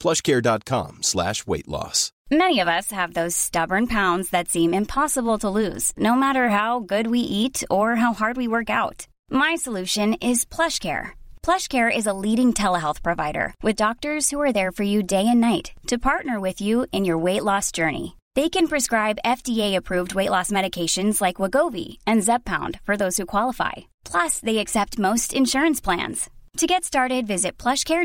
نی دینسکرائب F T approved weight lost medications plans get started visit PlushCare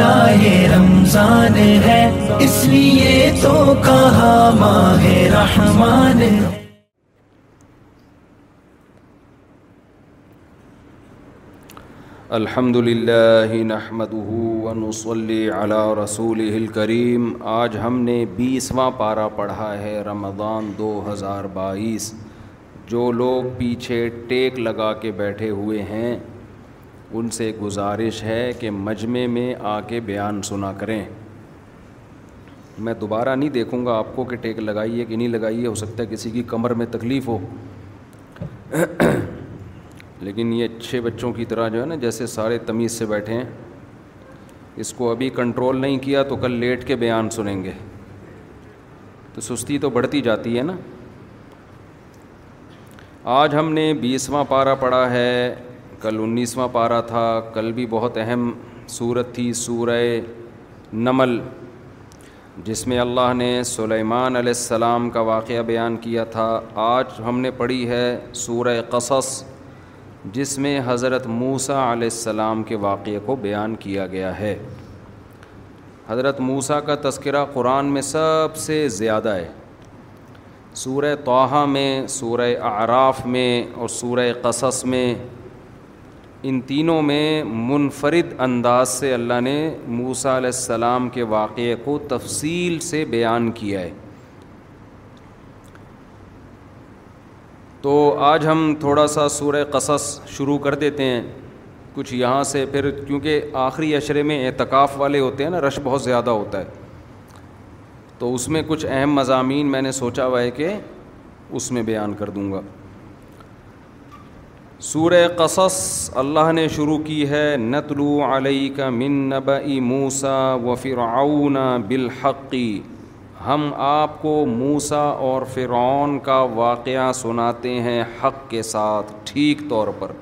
الحمد للہ على رسول کریم آج ہم نے بیسواں پارہ پڑھا ہے رمضان دو ہزار بائیس جو لوگ پیچھے ٹیک لگا کے بیٹھے ہوئے ہیں ان سے گزارش ہے کہ مجمع میں آ کے بیان سنا کریں میں دوبارہ نہیں دیکھوں گا آپ کو کہ ٹیک لگائیے کہ نہیں لگائیے ہو سکتا ہے کسی کی کمر میں تکلیف ہو لیکن یہ اچھے بچوں کی طرح جو ہے نا جیسے سارے تمیز سے بیٹھے ہیں اس کو ابھی کنٹرول نہیں کیا تو کل لیٹ کے بیان سنیں گے تو سستی تو بڑھتی جاتی ہے نا آج ہم نے بیسواں پارہ پڑھا ہے کل انیسواں پارا تھا کل بھی بہت اہم صورت تھی سورہ نمل جس میں اللہ نے سلیمان علیہ السلام کا واقعہ بیان کیا تھا آج ہم نے پڑھی ہے سورہ قصص جس میں حضرت موسیٰ علیہ السلام کے واقعے کو بیان کیا گیا ہے حضرت موسیٰ کا تذکرہ قرآن میں سب سے زیادہ ہے سورہ توحہ میں سورہ اعراف میں اور سورہ قصص میں ان تینوں میں منفرد انداز سے اللہ نے موسیٰ علیہ السلام کے واقعے کو تفصیل سے بیان کیا ہے تو آج ہم تھوڑا سا سورہ قصص شروع کر دیتے ہیں کچھ یہاں سے پھر کیونکہ آخری اشرے میں اعتکاف والے ہوتے ہیں نا رش بہت زیادہ ہوتا ہے تو اس میں کچھ اہم مضامین میں نے سوچا ہوا ہے کہ اس میں بیان کر دوں گا سورہ قصص اللہ نے شروع کی ہے نتلو علئی کا من ا موسا و فرعون بالحقی ہم آپ کو موسا اور فرعون کا واقعہ سناتے ہیں حق کے ساتھ ٹھیک طور پر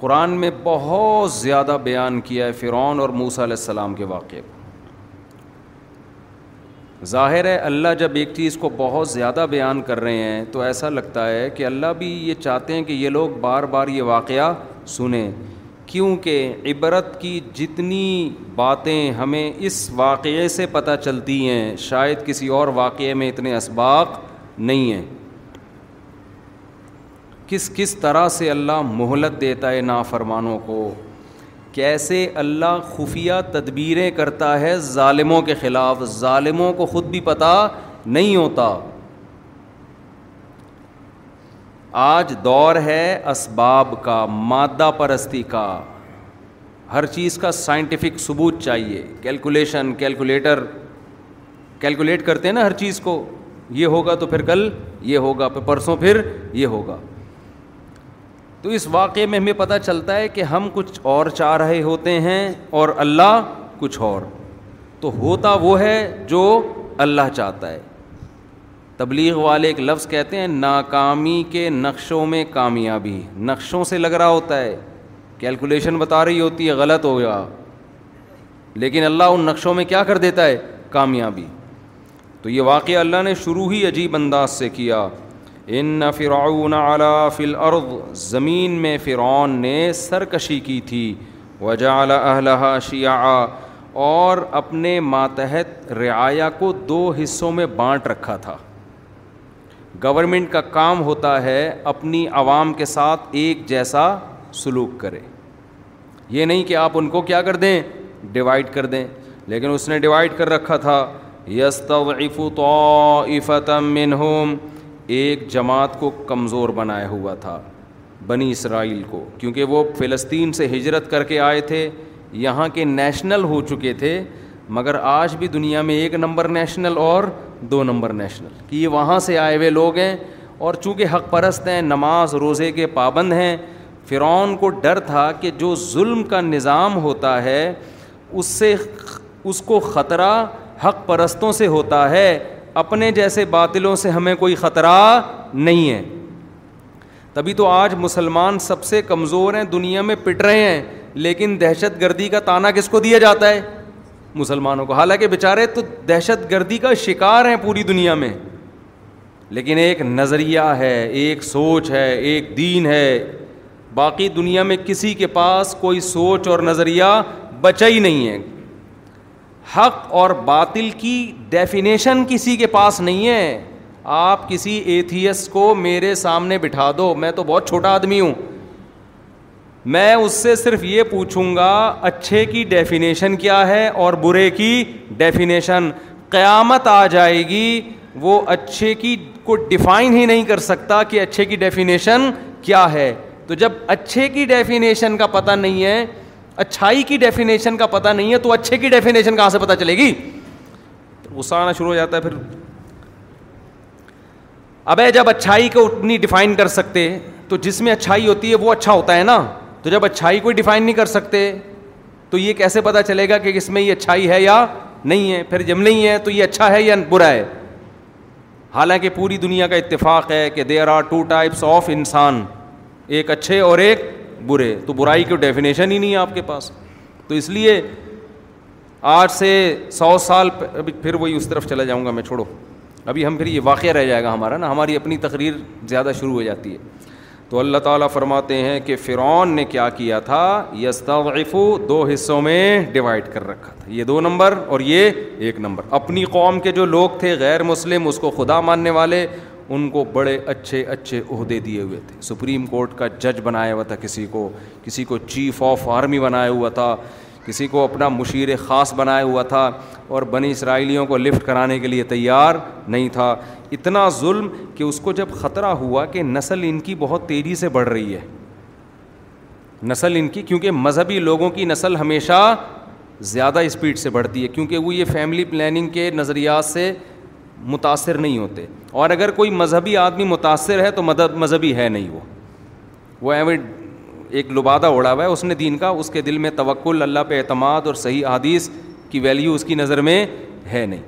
قرآن میں بہت زیادہ بیان کیا ہے فرعون اور موسیٰ علیہ السلام کے واقعے کو ظاہر ہے اللہ جب ایک چیز کو بہت زیادہ بیان کر رہے ہیں تو ایسا لگتا ہے کہ اللہ بھی یہ چاہتے ہیں کہ یہ لوگ بار بار یہ واقعہ سنیں کیونکہ عبرت کی جتنی باتیں ہمیں اس واقعے سے پتہ چلتی ہیں شاید کسی اور واقعے میں اتنے اسباق نہیں ہیں کس کس طرح سے اللہ مہلت دیتا ہے نافرمانوں کو کیسے اللہ خفیہ تدبیریں کرتا ہے ظالموں کے خلاف ظالموں کو خود بھی پتہ نہیں ہوتا آج دور ہے اسباب کا مادہ پرستی کا ہر چیز کا سائنٹیفک ثبوت چاہیے کیلکولیشن کیلکولیٹر کیلکولیٹ کرتے ہیں نا ہر چیز کو یہ ہوگا تو پھر کل یہ ہوگا پھر پرسوں پھر یہ ہوگا تو اس واقعے میں ہمیں پتہ چلتا ہے کہ ہم کچھ اور چاہ رہے ہوتے ہیں اور اللہ کچھ اور تو ہوتا وہ ہے جو اللہ چاہتا ہے تبلیغ والے ایک لفظ کہتے ہیں ناکامی کے نقشوں میں کامیابی نقشوں سے لگ رہا ہوتا ہے کیلکولیشن بتا رہی ہوتی ہے غلط ہو گیا لیکن اللہ ان نقشوں میں کیا کر دیتا ہے کامیابی تو یہ واقعہ اللہ نے شروع ہی عجیب انداز سے کیا ان فرعون علا فی الارض زمین میں فرعون نے سرکشی کی تھی وجعل اہلہا شیعہ اور اپنے ماتحت رعایہ کو دو حصوں میں بانٹ رکھا تھا گورنمنٹ کا کام ہوتا ہے اپنی عوام کے ساتھ ایک جیسا سلوک کرے یہ نہیں کہ آپ ان کو کیا کر دیں ڈیوائڈ کر دیں لیکن اس نے ڈیوائڈ کر رکھا تھا طائفة منہم ایک جماعت کو کمزور بنایا ہوا تھا بنی اسرائیل کو کیونکہ وہ فلسطین سے ہجرت کر کے آئے تھے یہاں کے نیشنل ہو چکے تھے مگر آج بھی دنیا میں ایک نمبر نیشنل اور دو نمبر نیشنل کہ یہ وہاں سے آئے ہوئے لوگ ہیں اور چونکہ حق پرست ہیں نماز روزے کے پابند ہیں فرعون کو ڈر تھا کہ جو ظلم کا نظام ہوتا ہے اس سے اس کو خطرہ حق پرستوں سے ہوتا ہے اپنے جیسے باطلوں سے ہمیں کوئی خطرہ نہیں ہے تبھی تو آج مسلمان سب سے کمزور ہیں دنیا میں پٹ رہے ہیں لیکن دہشت گردی کا تانا کس کو دیا جاتا ہے مسلمانوں کو حالانکہ بیچارے تو دہشت گردی کا شکار ہیں پوری دنیا میں لیکن ایک نظریہ ہے ایک سوچ ہے ایک دین ہے باقی دنیا میں کسی کے پاس کوئی سوچ اور نظریہ بچا ہی نہیں ہے حق اور باطل کی ڈیفینیشن کسی کے پاس نہیں ہے آپ کسی ایتھیس کو میرے سامنے بٹھا دو میں تو بہت چھوٹا آدمی ہوں میں اس سے صرف یہ پوچھوں گا اچھے کی ڈیفینیشن کیا ہے اور برے کی ڈیفینیشن قیامت آ جائے گی وہ اچھے کی کو ڈیفائن ہی نہیں کر سکتا کہ اچھے کی ڈیفینیشن کیا ہے تو جب اچھے کی ڈیفینیشن کا پتہ نہیں ہے اچھائی کی ڈیفینیشن کا پتہ نہیں ہے تو اچھے کی ڈیفینیشن کہاں سے پتہ چلے گی غصہ آنا شروع ہو جاتا ہے پھر ابے جب اچھائی کو نہیں ڈیفائن کر سکتے تو جس میں اچھائی ہوتی ہے وہ اچھا ہوتا ہے نا تو جب اچھائی کو ڈیفائن نہیں کر سکتے تو یہ کیسے پتا چلے گا کہ اس میں یہ اچھائی ہے یا نہیں ہے پھر جب نہیں ہے تو یہ اچھا ہے یا برا ہے حالانکہ پوری دنیا کا اتفاق ہے کہ there are two types of انسان ایک اچھے اور ایک برے تو برائی کی ڈیفینیشن ہی نہیں ہے آپ کے پاس تو اس لیے آج سے سو سال ابھی پھر وہی اس طرف چلا جاؤں گا میں چھوڑو ابھی ہم پھر یہ واقعہ رہ جائے گا ہمارا نا ہماری اپنی تقریر زیادہ شروع ہو جاتی ہے تو اللہ تعالیٰ فرماتے ہیں کہ فرعون نے کیا کیا تھا یہ تغفو دو حصوں میں ڈیوائڈ کر رکھا تھا یہ دو نمبر اور یہ ایک نمبر اپنی قوم کے جو لوگ تھے غیر مسلم اس کو خدا ماننے والے ان کو بڑے اچھے اچھے عہدے دیے ہوئے تھے سپریم کورٹ کا جج بنایا ہوا تھا کسی کو کسی کو چیف آف آرمی بنایا ہوا تھا کسی کو اپنا مشیر خاص بنایا ہوا تھا اور بنی اسرائیلیوں کو لفٹ کرانے کے لیے تیار نہیں تھا اتنا ظلم کہ اس کو جب خطرہ ہوا کہ نسل ان کی بہت تیزی سے بڑھ رہی ہے نسل ان کی کیونکہ مذہبی لوگوں کی نسل ہمیشہ زیادہ اسپیڈ سے بڑھتی ہے کیونکہ وہ یہ فیملی پلاننگ کے نظریات سے متاثر نہیں ہوتے اور اگر کوئی مذہبی آدمی متاثر ہے تو مذہبی ہے نہیں وہ وہ ایم ایک لبادہ اڑا ہوا ہے اس نے دین کا اس کے دل میں توقل اللہ پہ اعتماد اور صحیح حادیث کی ویلیو اس کی نظر میں ہے نہیں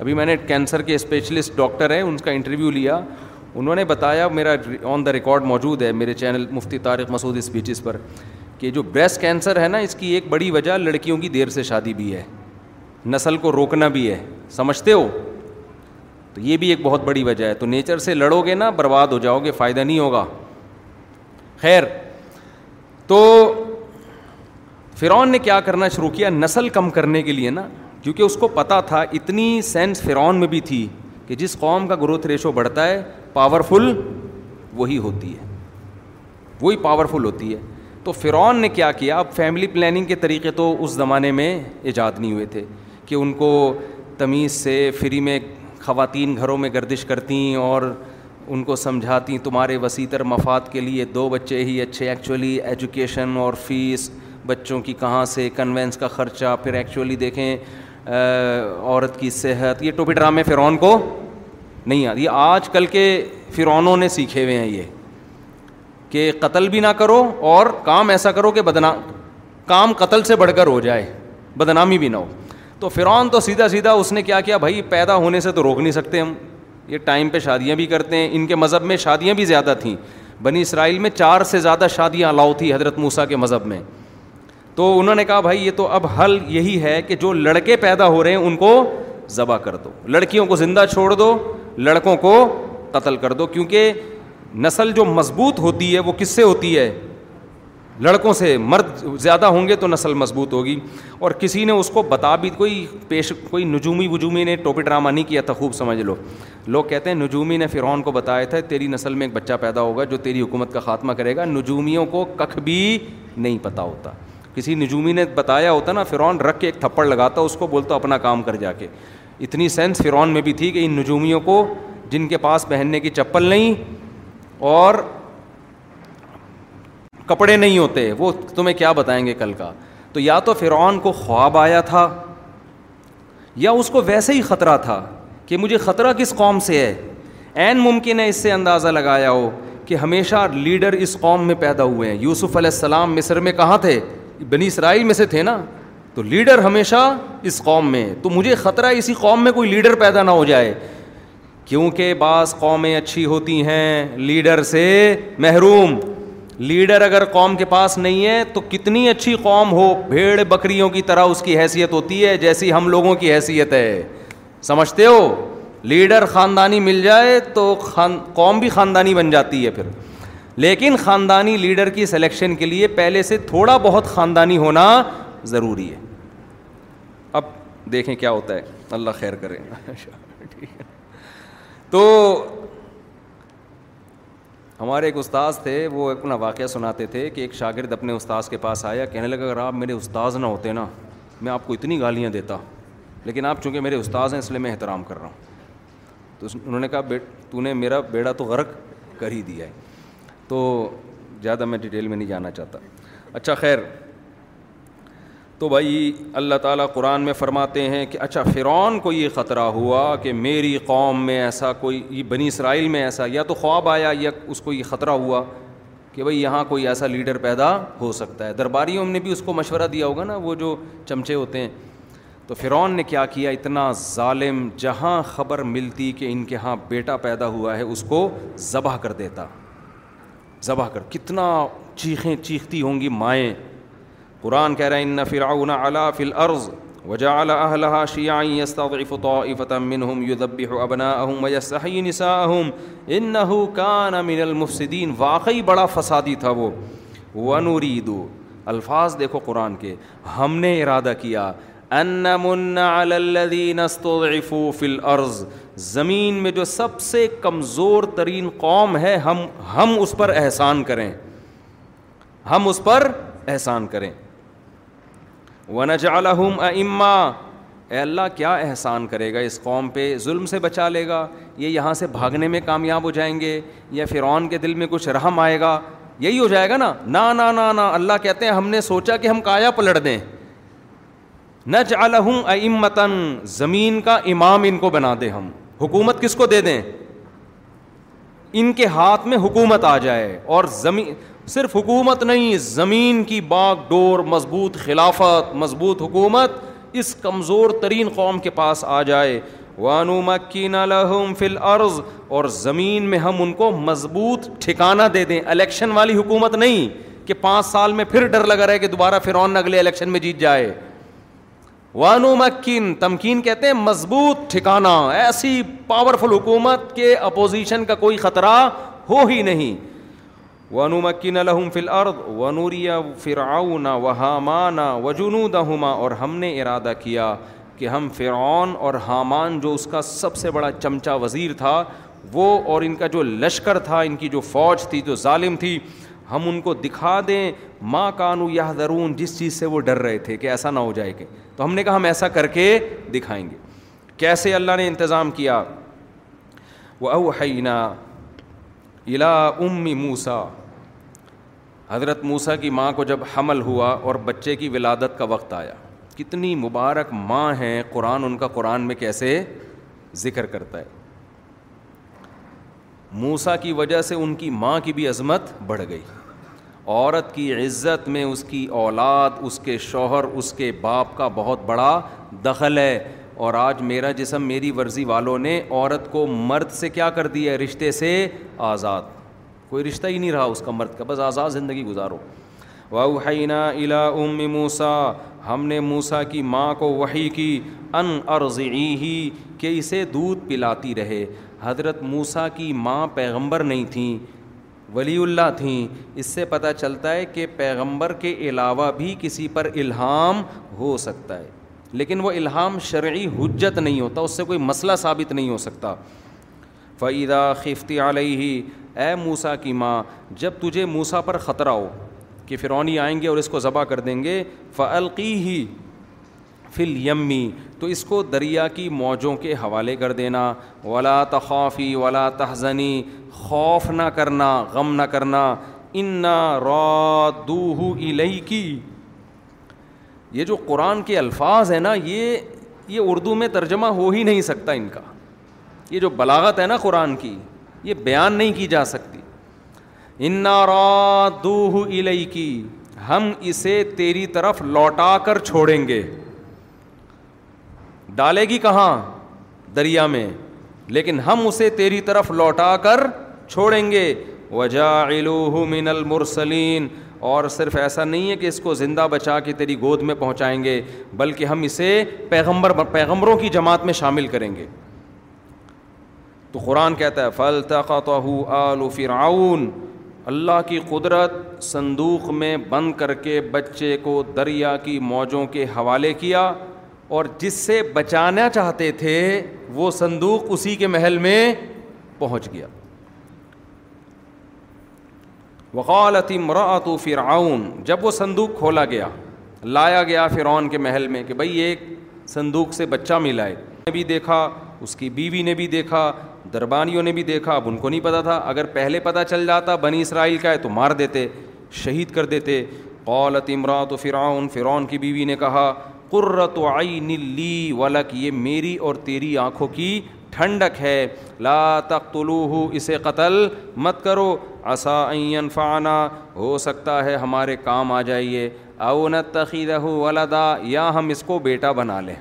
ابھی میں نے کینسر کے اسپیشلسٹ ڈاکٹر ہیں ان کا انٹرویو لیا انہوں نے بتایا میرا آن دا ریکارڈ موجود ہے میرے چینل مفتی طارق مسعود اسپیچز پر کہ جو بریسٹ کینسر ہے نا اس کی ایک بڑی وجہ لڑکیوں کی دیر سے شادی بھی ہے نسل کو روکنا بھی ہے سمجھتے ہو تو یہ بھی ایک بہت بڑی وجہ ہے تو نیچر سے لڑو گے نا برباد ہو جاؤ گے فائدہ نہیں ہوگا خیر تو فرعون نے کیا کرنا شروع کیا نسل کم کرنے کے لیے نا کیونکہ اس کو پتہ تھا اتنی سینس فرعون میں بھی تھی کہ جس قوم کا گروتھ ریشو بڑھتا ہے پاورفل وہی ہوتی ہے وہی پاورفل ہوتی ہے تو فرعون نے کیا کیا اب فیملی پلاننگ کے طریقے تو اس زمانے میں ایجاد نہیں ہوئے تھے کہ ان کو تمیز سے فری میں خواتین گھروں میں گردش کرتیں اور ان کو سمجھاتیں تمہارے وسیع تر مفاد کے لیے دو بچے ہی اچھے ایکچولی ایجوکیشن اور فیس بچوں کی کہاں سے کنوینس کا خرچہ پھر ایکچولی دیکھیں عورت کی صحت یہ ٹوپی ڈرامے فرعون کو نہیں آتی آج کل کے فرعونوں نے سیکھے ہوئے ہیں یہ کہ قتل بھی نہ کرو اور کام ایسا کرو کہ بدنام کام قتل سے بڑھ کر ہو جائے بدنامی بھی نہ ہو تو فرعون تو سیدھا سیدھا اس نے کیا کیا بھائی پیدا ہونے سے تو روک نہیں سکتے ہم یہ ٹائم پہ شادیاں بھی کرتے ہیں ان کے مذہب میں شادیاں بھی زیادہ تھیں بنی اسرائیل میں چار سے زیادہ شادیاں الاؤ تھیں حضرت موسیٰ کے مذہب میں تو انہوں نے کہا بھائی یہ تو اب حل یہی ہے کہ جو لڑکے پیدا ہو رہے ہیں ان کو ذبح کر دو لڑکیوں کو زندہ چھوڑ دو لڑکوں کو قتل کر دو کیونکہ نسل جو مضبوط ہوتی ہے وہ کس سے ہوتی ہے لڑکوں سے مرد زیادہ ہوں گے تو نسل مضبوط ہوگی اور کسی نے اس کو بتا بھی کوئی پیش کوئی نجومی وجومی نے ٹوپی ڈرامہ نہیں کیا تھا خوب سمجھ لو لوگ کہتے ہیں نجومی نے فرعون کو بتایا تھا تیری نسل میں ایک بچہ پیدا ہوگا جو تیری حکومت کا خاتمہ کرے گا نجومیوں کو ککھ بھی نہیں پتہ ہوتا کسی نجومی نے بتایا ہوتا نا فرعون رکھ کے ایک تھپڑ لگاتا اس کو بولتا اپنا کام کر جا کے اتنی سینس فرعون میں بھی تھی کہ ان نجومیوں کو جن کے پاس پہننے کی چپل نہیں اور کپڑے نہیں ہوتے وہ تمہیں کیا بتائیں گے کل کا تو یا تو فرعون کو خواب آیا تھا یا اس کو ویسے ہی خطرہ تھا کہ مجھے خطرہ کس قوم سے ہے عین ممکن ہے اس سے اندازہ لگایا ہو کہ ہمیشہ لیڈر اس قوم میں پیدا ہوئے ہیں یوسف علیہ السلام مصر میں کہاں تھے بنی اسرائیل میں سے تھے نا تو لیڈر ہمیشہ اس قوم میں تو مجھے خطرہ اسی قوم میں کوئی لیڈر پیدا نہ ہو جائے کیونکہ بعض قومیں اچھی ہوتی ہیں لیڈر سے محروم لیڈر اگر قوم کے پاس نہیں ہے تو کتنی اچھی قوم ہو بھیڑ بکریوں کی طرح اس کی حیثیت ہوتی ہے جیسی ہم لوگوں کی حیثیت ہے سمجھتے ہو لیڈر خاندانی مل جائے تو خان قوم بھی خاندانی بن جاتی ہے پھر لیکن خاندانی لیڈر کی سلیکشن کے لیے پہلے سے تھوڑا بہت خاندانی ہونا ضروری ہے اب دیکھیں کیا ہوتا ہے اللہ خیر کرے تو ہمارے ایک استاذ تھے وہ اپنا واقعہ سناتے تھے کہ ایک شاگرد اپنے استاذ کے پاس آیا کہنے لگا اگر آپ میرے استاذ نہ ہوتے نا میں آپ کو اتنی گالیاں دیتا لیکن آپ چونکہ میرے استاذ ہیں اس لیے میں احترام کر رہا ہوں تو انہوں نے کہا تو نے میرا بیڑا تو غرق کر ہی دیا ہے تو زیادہ میں ڈیٹیل میں نہیں جانا چاہتا اچھا خیر تو بھائی اللہ تعالیٰ قرآن میں فرماتے ہیں کہ اچھا فرعون کو یہ خطرہ ہوا کہ میری قوم میں ایسا کوئی یہ بنی اسرائیل میں ایسا یا تو خواب آیا یا اس کو یہ خطرہ ہوا کہ بھائی یہاں کوئی ایسا لیڈر پیدا ہو سکتا ہے درباریوں نے بھی اس کو مشورہ دیا ہوگا نا وہ جو چمچے ہوتے ہیں تو فرعون نے کیا کیا اتنا ظالم جہاں خبر ملتی کہ ان کے ہاں بیٹا پیدا ہوا ہے اس کو ذبح کر دیتا ذبح کر کتنا چیخیں چیختی ہوں گی مائیں قرآن کہہ رہے ان فرعون علا فی الارض وجعل اهلها شيعا يستضعف طائفة منهم يذبح ابناءهم ويستحيي نساءهم انه كان من المفسدين واقعی بڑا فسادی تھا وہ ونريد الفاظ دیکھو قرآن کے ہم نے ارادہ کیا ان من علی الذین استضعفوا فی الارض زمین میں جو سب سے کمزور ترین قوم ہے ہم ہم اس پر احسان کریں ہم اس پر احسان کریں اے اللہ کیا احسان کرے گا اس قوم پہ ظلم سے بچا لے گا یہ یہاں سے بھاگنے میں کامیاب ہو جائیں گے یا فرعون کے دل میں کچھ رحم آئے گا یہی ہو جائے گا نا نہ نہ اللہ کہتے ہیں ہم نے سوچا کہ ہم کایا پلٹ دیں نج الحم امتن زمین کا امام ان کو بنا دیں ہم حکومت کس کو دے دیں ان کے ہاتھ میں حکومت آ جائے اور زمین صرف حکومت نہیں زمین کی باغ ڈور مضبوط خلافت مضبوط حکومت اس کمزور ترین قوم کے پاس آ جائے وانو مکین لہم فل عرض اور زمین میں ہم ان کو مضبوط ٹھکانہ دے دیں الیکشن والی حکومت نہیں کہ پانچ سال میں پھر ڈر لگا رہے کہ دوبارہ فرعون اگلے الیکشن میں جیت جائے وانو مکین تمکین کہتے ہیں مضبوط ٹھکانہ ایسی پاورفل حکومت کے اپوزیشن کا کوئی خطرہ ہو ہی نہیں ونمکن مکین الحم فل ارد فرعون و فراؤنہ وہ اور ہم نے ارادہ کیا کہ ہم فرعون اور حامان جو اس کا سب سے بڑا چمچہ وزیر تھا وہ اور ان کا جو لشکر تھا ان کی جو فوج تھی جو ظالم تھی ہم ان کو دکھا دیں ماں کانو یا درون جس چیز سے وہ ڈر رہے تھے کہ ایسا نہ ہو جائے کہ تو ہم نے کہا ہم ایسا کر کے دکھائیں گے کیسے اللہ نے انتظام کیا وہ اوحینا الا ام موسا حضرت موسا کی ماں کو جب حمل ہوا اور بچے کی ولادت کا وقت آیا کتنی مبارک ماں ہیں قرآن ان کا قرآن میں کیسے ذکر کرتا ہے موسا کی وجہ سے ان کی ماں کی بھی عظمت بڑھ گئی عورت کی عزت میں اس کی اولاد اس کے شوہر اس کے باپ کا بہت بڑا دخل ہے اور آج میرا جسم میری ورزی والوں نے عورت کو مرد سے کیا کر دیا ہے رشتے سے آزاد کوئی رشتہ ہی نہیں رہا اس کا مرد کا بس آزاد زندگی گزارو واؤ الا ام موسا ہم نے موسا کی ماں کو وہی کی ان ارضعی ہی کہ اسے دودھ پلاتی رہے حضرت موسا کی ماں پیغمبر نہیں تھیں ولی اللہ تھیں اس سے پتہ چلتا ہے کہ پیغمبر کے علاوہ بھی کسی پر الہام ہو سکتا ہے لیکن وہ الہام شرعی حجت نہیں ہوتا اس سے کوئی مسئلہ ثابت نہیں ہو سکتا فعیدہ خفتی علیہ اے موسا کی ماں جب تجھے موسا پر خطرہ ہو کہ فرونی آئیں گے اور اس کو ذبح کر دیں گے فعلقی فل یمی تو اس کو دریا کی موجوں کے حوالے کر دینا ولا تخافی ولا تحزنی خوف نہ کرنا غم نہ کرنا ان نہ الہی کی یہ جو قرآن کے الفاظ ہیں نا یہ یہ اردو میں ترجمہ ہو ہی نہیں سکتا ان کا یہ جو بلاغت ہے نا قرآن کی یہ بیان نہیں کی جا سکتی انا دوہ الئی کی ہم اسے تیری طرف لوٹا کر چھوڑیں گے ڈالے گی کہاں دریا میں لیکن ہم اسے تیری طرف لوٹا کر چھوڑیں گے وجا من المرسلین اور صرف ایسا نہیں ہے کہ اس کو زندہ بچا کے تیری گود میں پہنچائیں گے بلکہ ہم اسے پیغمبر پیغمبروں کی جماعت میں شامل کریں گے تو قرآن کہتا ہے فلطفات آل فرعون اللہ کی قدرت صندوق میں بند کر کے بچے کو دریا کی موجوں کے حوالے کیا اور جس سے بچانا چاہتے تھے وہ صندوق اسی کے محل میں پہنچ گیا وقالی مراتو فرعون جب وہ صندوق کھولا گیا لایا گیا فرعون کے محل میں کہ بھئی ایک صندوق سے بچہ ملا ہے نے بھی دیکھا اس کی بیوی نے بھی دیکھا دربانیوں نے بھی دیکھا اب ان کو نہیں پتا تھا اگر پہلے پتہ چل جاتا بنی اسرائیل کا ہے تو مار دیتے شہید کر دیتے قولت امراۃ فرعون فرعون کی بیوی نے کہا قرۃ عین لی ولک یہ میری اور تیری آنکھوں کی ٹھنڈک ہے لا تقتلوہ اسے قتل مت کرو اصن فانہ ہو سکتا ہے ہمارے کام آ جائیے او نتخذہ ولدا یا ہم اس کو بیٹا بنا لیں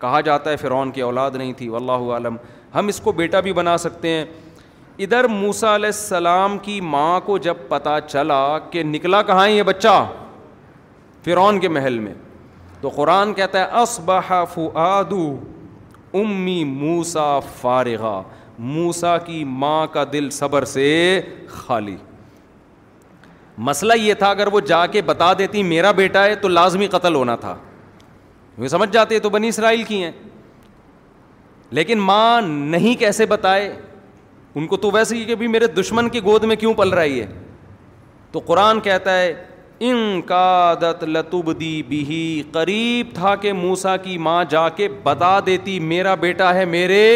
کہا جاتا ہے فرعون کی اولاد نہیں تھی اللہ عالم ہم اس کو بیٹا بھی بنا سکتے ہیں ادھر موسا علیہ السلام کی ماں کو جب پتہ چلا کہ نکلا کہاں ہے یہ بچہ فرعون کے محل میں تو قرآن کہتا ہے اص بہ امی موسا فارغہ موسا کی ماں کا دل صبر سے خالی مسئلہ یہ تھا اگر وہ جا کے بتا دیتی میرا بیٹا ہے تو لازمی قتل ہونا تھا سمجھ جاتے تو بنی اسرائیل کی ہیں لیکن ماں نہیں کیسے بتائے ان کو تو ویسے ہی کہ میرے دشمن کی گود میں کیوں پل رہی ہے تو قرآن کہتا ہے ان کا دت لتب دی بھی قریب تھا کہ موسا کی ماں جا کے بتا دیتی میرا بیٹا ہے میرے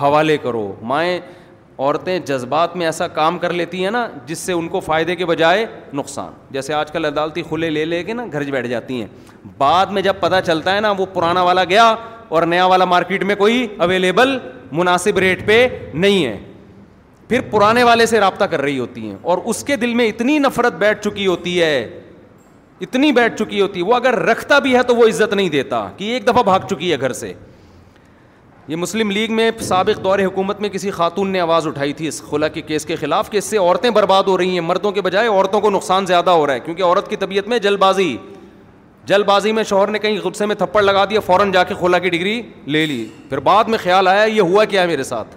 حوالے کرو مائیں عورتیں جذبات میں ایسا کام کر لیتی ہیں نا جس سے ان کو فائدے کے بجائے نقصان جیسے آج کل عدالتی کھلے لے لے کے نا گھر بیٹھ جاتی ہیں بعد میں جب پتہ چلتا ہے نا وہ پرانا والا گیا اور نیا والا مارکیٹ میں کوئی اویلیبل مناسب ریٹ پہ نہیں ہے پھر پرانے والے سے رابطہ کر رہی ہوتی ہیں اور اس کے دل میں اتنی نفرت بیٹھ چکی ہوتی ہے اتنی بیٹھ چکی ہوتی ہے وہ اگر رکھتا بھی ہے تو وہ عزت نہیں دیتا کہ ایک دفعہ بھاگ چکی ہے گھر سے یہ مسلم لیگ میں سابق دور حکومت میں کسی خاتون نے آواز اٹھائی تھی اس خلا کے کیس کے خلاف کہ اس سے عورتیں برباد ہو رہی ہیں مردوں کے بجائے عورتوں کو نقصان زیادہ ہو رہا ہے کیونکہ عورت کی طبیعت میں جلد بازی جل بازی میں شوہر نے کہیں غصے میں تھپڑ لگا دیا فوراً جا کے خولا کی ڈگری لے لی پھر بعد میں خیال آیا یہ ہوا کیا ہے میرے ساتھ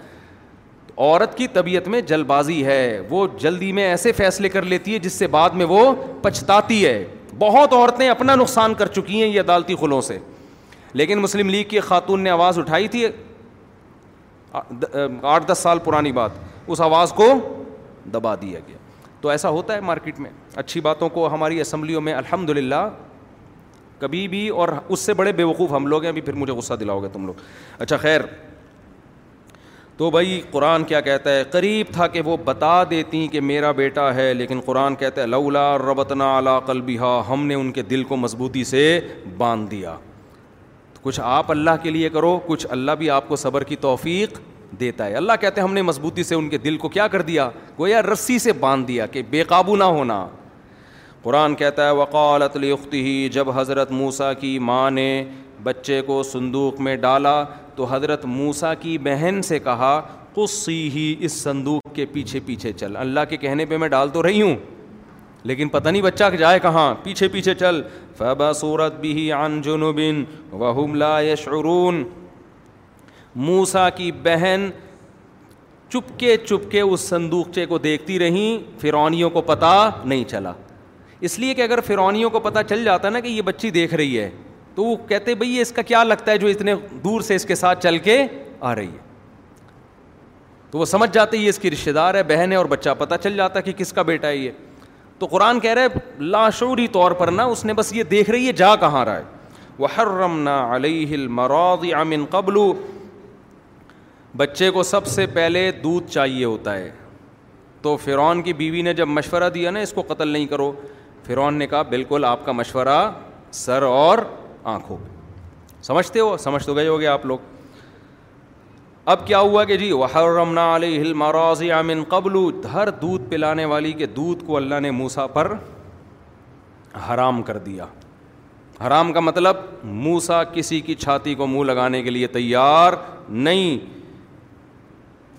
عورت کی طبیعت میں جل بازی ہے وہ جلدی میں ایسے فیصلے کر لیتی ہے جس سے بعد میں وہ پچھتاتی ہے بہت عورتیں اپنا نقصان کر چکی ہیں یہ عدالتی خلوں سے لیکن مسلم لیگ کی خاتون نے آواز اٹھائی تھی آٹھ دس سال پرانی بات اس آواز کو دبا دیا گیا تو ایسا ہوتا ہے مارکیٹ میں اچھی باتوں کو ہماری اسمبلیوں میں الحمد للہ کبھی بھی اور اس سے بڑے بے وقوف ہم لوگ ہیں ابھی پھر مجھے غصہ دلاؤ گے تم لوگ اچھا خیر تو بھائی قرآن کیا کہتا ہے قریب تھا کہ وہ بتا دیتی کہ میرا بیٹا ہے لیکن قرآن کہتا ہے لولا ربتنا علا قلبہ ہم نے ان کے دل کو مضبوطی سے باندھ دیا کچھ آپ اللہ کے لیے کرو کچھ اللہ بھی آپ کو صبر کی توفیق دیتا ہے اللہ کہتے ہیں ہم نے مضبوطی سے ان کے دل کو کیا کر دیا گویا رسی سے باندھ دیا کہ بے قابو نہ ہونا قرآن کہتا ہے وقالت لختی ہی جب حضرت موسیٰ کی ماں نے بچے کو صندوق میں ڈالا تو حضرت موسیٰ کی بہن سے کہا قصی ہی اس صندوق کے پیچھے پیچھے چل اللہ کے کہنے پہ میں ڈال تو رہی ہوں لیکن پتہ نہیں بچہ کہ جائے کہاں پیچھے پیچھے چل فبا صورت بھی عن انجن وہم لا یشعرون موسا کی بہن چپکے چپکے اس صندوقچے کو دیکھتی رہیں فرونیوں کو پتہ نہیں چلا اس لیے کہ اگر فرونیوں کو پتہ چل جاتا نا کہ یہ بچی دیکھ رہی ہے تو وہ کہتے بھائی یہ اس کا کیا لگتا ہے جو اتنے دور سے اس کے ساتھ چل کے آ رہی ہے تو وہ سمجھ جاتے یہ اس کی رشتہ دار ہے بہن ہے اور بچہ پتہ چل جاتا کہ کس کا بیٹا ہے یہ تو قرآن کہہ رہے لاشوری طور پر نا اس نے بس یہ دیکھ رہی ہے جا کہاں رہا ہے وہ حرمن علی ہل مراد امن قبل بچے کو سب سے پہلے دودھ چاہیے ہوتا ہے تو فرعون کی بیوی نے جب مشورہ دیا نا اس کو قتل نہیں کرو فرعون نے کہا بالکل آپ کا مشورہ سر اور آنکھوں پہ سمجھتے ہو سمجھ تو گئے ہو گیا آپ لوگ اب کیا ہوا کہ جی من قبل دودھ پلانے والی کے دودھ کو اللہ نے موسا پر حرام کر دیا حرام کا مطلب موسا کسی کی چھاتی کو منہ لگانے کے لیے تیار نہیں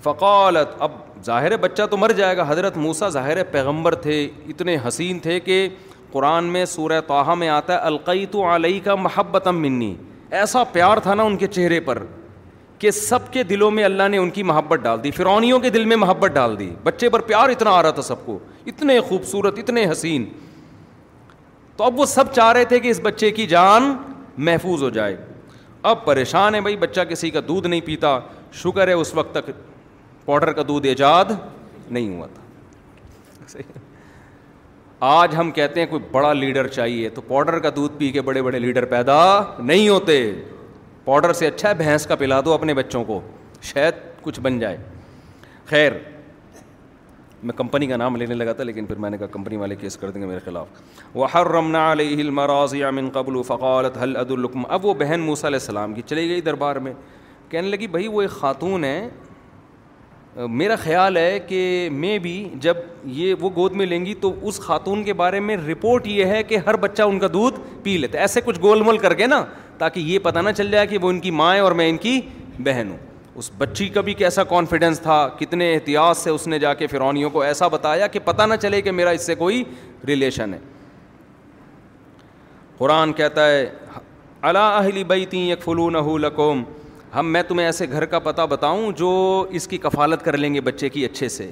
فقالت اب ظاہر بچہ تو مر جائے گا حضرت موسا ظاہر پیغمبر تھے اتنے حسین تھے کہ قرآن میں سورہ توحہ میں آتا ہے القی تو علیہ کا محبت منی ایسا پیار تھا نا ان کے چہرے پر کہ سب کے دلوں میں اللہ نے ان کی محبت ڈال دی فرونیوں کے دل میں محبت ڈال دی بچے پر پیار اتنا آ رہا تھا سب کو اتنے خوبصورت اتنے حسین تو اب وہ سب چاہ رہے تھے کہ اس بچے کی جان محفوظ ہو جائے اب پریشان ہے بھائی بچہ کسی کا دودھ نہیں پیتا شکر ہے اس وقت تک پاؤڈر کا دودھ ایجاد نہیں ہوا تھا آج ہم کہتے ہیں کوئی بڑا لیڈر چاہیے تو پاؤڈر کا دودھ پی کے بڑے بڑے لیڈر پیدا نہیں ہوتے پاؤڈر سے اچھا ہے بھینس کا پلا دو اپنے بچوں کو شاید کچھ بن جائے خیر میں کمپنی کا نام لینے لگا تھا لیکن پھر میں نے کہا کمپنی والے کیس کر دیں گے میرے خلاف وہ ہر رمنا من قبل فقالت حل عدالقم اب وہ بہن موسیٰ علیہ السلام کی چلی گئی دربار میں کہنے لگی بھائی وہ ایک خاتون ہیں میرا خیال ہے کہ میں بھی جب یہ وہ گود میں لیں گی تو اس خاتون کے بارے میں رپورٹ یہ ہے کہ ہر بچہ ان کا دودھ پی لیتا ہے ایسے کچھ گول مول کر کے نا تاکہ یہ پتہ نہ چل جائے کہ وہ ان کی ہے اور میں ان کی بہن ہوں اس بچی کا بھی کیسا کانفیڈینس تھا کتنے احتیاط سے اس نے جا کے فرونیوں کو ایسا بتایا کہ پتہ نہ چلے کہ میرا اس سے کوئی ریلیشن ہے قرآن کہتا ہے اللہ اہلی بیتی یک فلون اح ہم میں تمہیں ایسے گھر کا پتہ بتاؤں جو اس کی کفالت کر لیں گے بچے کی اچھے سے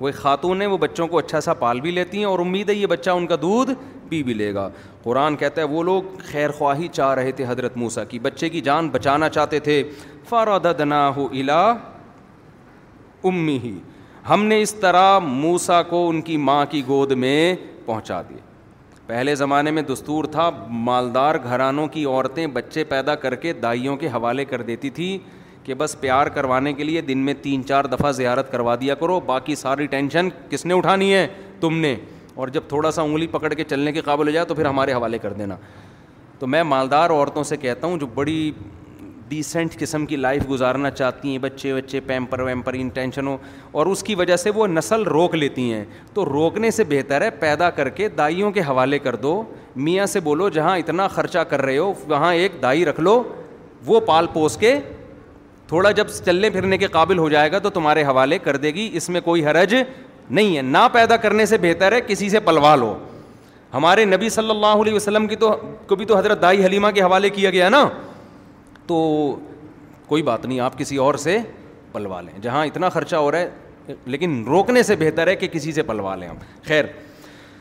وہ ایک خاتون ہیں وہ بچوں کو اچھا سا پال بھی لیتی ہیں اور امید ہے یہ بچہ ان کا دودھ پی بھی لے گا قرآن کہتا ہے وہ لوگ خیر خواہی چاہ رہے تھے حضرت موسا کی بچے کی جان بچانا چاہتے تھے فاراد دن ہو الا امی ہی ہم نے اس طرح موسا کو ان کی ماں کی گود میں پہنچا دیا پہلے زمانے میں دستور تھا مالدار گھرانوں کی عورتیں بچے پیدا کر کے دائیوں کے حوالے کر دیتی تھی کہ بس پیار کروانے کے لیے دن میں تین چار دفعہ زیارت کروا دیا کرو باقی ساری ٹینشن کس نے اٹھانی ہے تم نے اور جب تھوڑا سا انگلی پکڑ کے چلنے کے قابل ہو جائے تو پھر ہمارے حوالے کر دینا تو میں مالدار عورتوں سے کہتا ہوں جو بڑی ڈیسنٹ قسم کی لائف گزارنا چاہتی ہیں بچے بچے پیمپر ویمپر ان ٹینشنوں اور اس کی وجہ سے وہ نسل روک لیتی ہیں تو روکنے سے بہتر ہے پیدا کر کے دائیوں کے حوالے کر دو میاں سے بولو جہاں اتنا خرچہ کر رہے ہو وہاں ایک دائی رکھ لو وہ پال پوس کے تھوڑا جب چلنے پھرنے کے قابل ہو جائے گا تو تمہارے حوالے کر دے گی اس میں کوئی حرج نہیں ہے نہ پیدا کرنے سے بہتر ہے کسی سے پلوا لو ہمارے نبی صلی اللہ علیہ وسلم کی تو کو بھی تو حضرت دائی حلیمہ کے حوالے کیا گیا نا تو کوئی بات نہیں آپ کسی اور سے پلوا لیں جہاں اتنا خرچہ ہو رہا ہے لیکن روکنے سے بہتر ہے کہ کسی سے پلوا لیں ہم خیر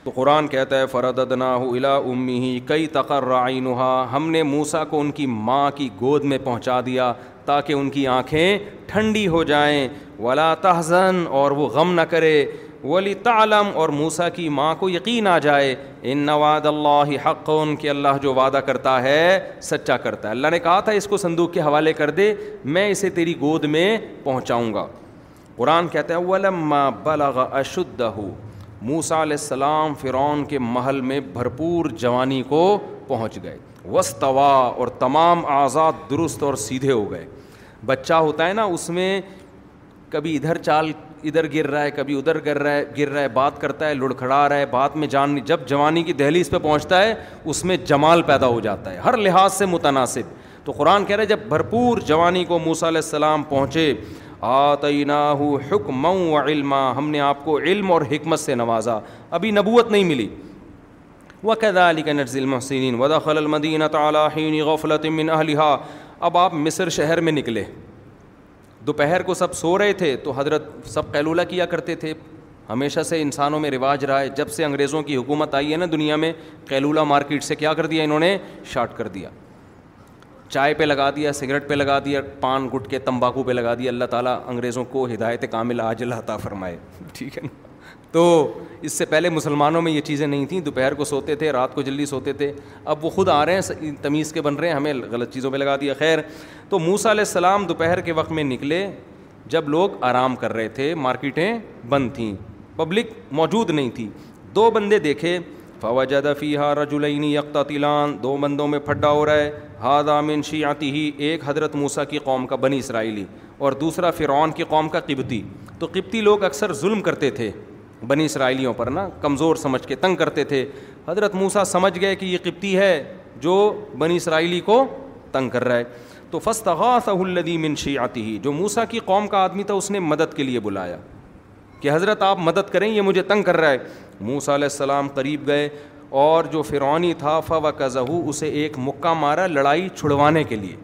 تو قرآن کہتا ہے فرد ادنا الا امی کئی تقرر ہم نے موسا کو ان کی ماں کی گود میں پہنچا دیا تاکہ ان کی آنکھیں ٹھنڈی ہو جائیں ولا تحزن اور وہ غم نہ کرے ولی تعلم اور موسا کی ماں کو یقین آ جائے ان نواد اللہ حق ان کے اللہ جو وعدہ کرتا ہے سچا کرتا ہے اللہ نے کہا تھا اس کو صندوق کے حوالے کر دے میں اسے تیری گود میں پہنچاؤں گا قرآن کہتا ہے ولما اشد ہو موسا علیہ السلام فرعون کے محل میں بھرپور جوانی کو پہنچ گئے وسطوا اور تمام آزاد درست اور سیدھے ہو گئے بچہ ہوتا ہے نا اس میں کبھی ادھر چال ادھر گر رہا ہے کبھی ادھر گر رہا ہے گر رہا ہے بات کرتا ہے لڑکھڑا رہا ہے بات میں جان جب جوانی کی دہلیز پہ پہنچتا ہے اس میں جمال پیدا ہو جاتا ہے ہر لحاظ سے متناسب تو قرآن کہہ رہے جب بھرپور جوانی کو موسیٰ علیہ السلام پہنچے آ ہو حکم و علما ہم نے آپ کو علم اور حکمت سے نوازا ابھی نبوت نہیں ملی وہ کہا علی نرز نظی المحسن ودا خل غفلت من الحا اب آپ مصر شہر میں نکلے دوپہر کو سب سو رہے تھے تو حضرت سب قیلولہ کیا کرتے تھے ہمیشہ سے انسانوں میں رواج رہا ہے جب سے انگریزوں کی حکومت آئی ہے نا دنیا میں قیلولہ مارکیٹ سے کیا کر دیا انہوں نے شارٹ کر دیا چائے پہ لگا دیا سگریٹ پہ لگا دیا پان گٹ کے تمباکو پہ لگا دیا اللہ تعالیٰ انگریزوں کو ہدایت کامل عاجل عطا فرمائے ٹھیک ہے نا تو اس سے پہلے مسلمانوں میں یہ چیزیں نہیں تھیں دوپہر کو سوتے تھے رات کو جلدی سوتے تھے اب وہ خود آ رہے ہیں تمیز کے بن رہے ہیں ہمیں غلط چیزوں پہ لگا دیا خیر تو موسا علیہ السلام دوپہر کے وقت میں نکلے جب لوگ آرام کر رہے تھے مارکیٹیں بند تھیں پبلک موجود نہیں تھی دو بندے دیکھے فوا جادہ فی ہارا جلعینی اقطاطیلان دو بندوں میں پھڈا ہو رہا ہے ہا دامن شی آتی ہی ایک حضرت موسا کی قوم کا بنی اسرائیلی اور دوسرا فرعون کی قوم کا قبتی تو قبتی لوگ اکثر ظلم کرتے تھے بنی اسرائیلیوں پر نا کمزور سمجھ کے تنگ کرتے تھے حضرت موسا سمجھ گئے کہ یہ قبطی ہے جو بنی اسرائیلی کو تنگ کر رہا ہے تو فستغاث الدی منشی آتی ہی جو موسا کی قوم کا آدمی تھا اس نے مدد کے لیے بلایا کہ حضرت آپ مدد کریں یہ مجھے تنگ کر رہا ہے موسا علیہ السلام قریب گئے اور جو فرعونی تھا فو کا ذہو اسے ایک مکہ مارا لڑائی چھڑوانے کے لیے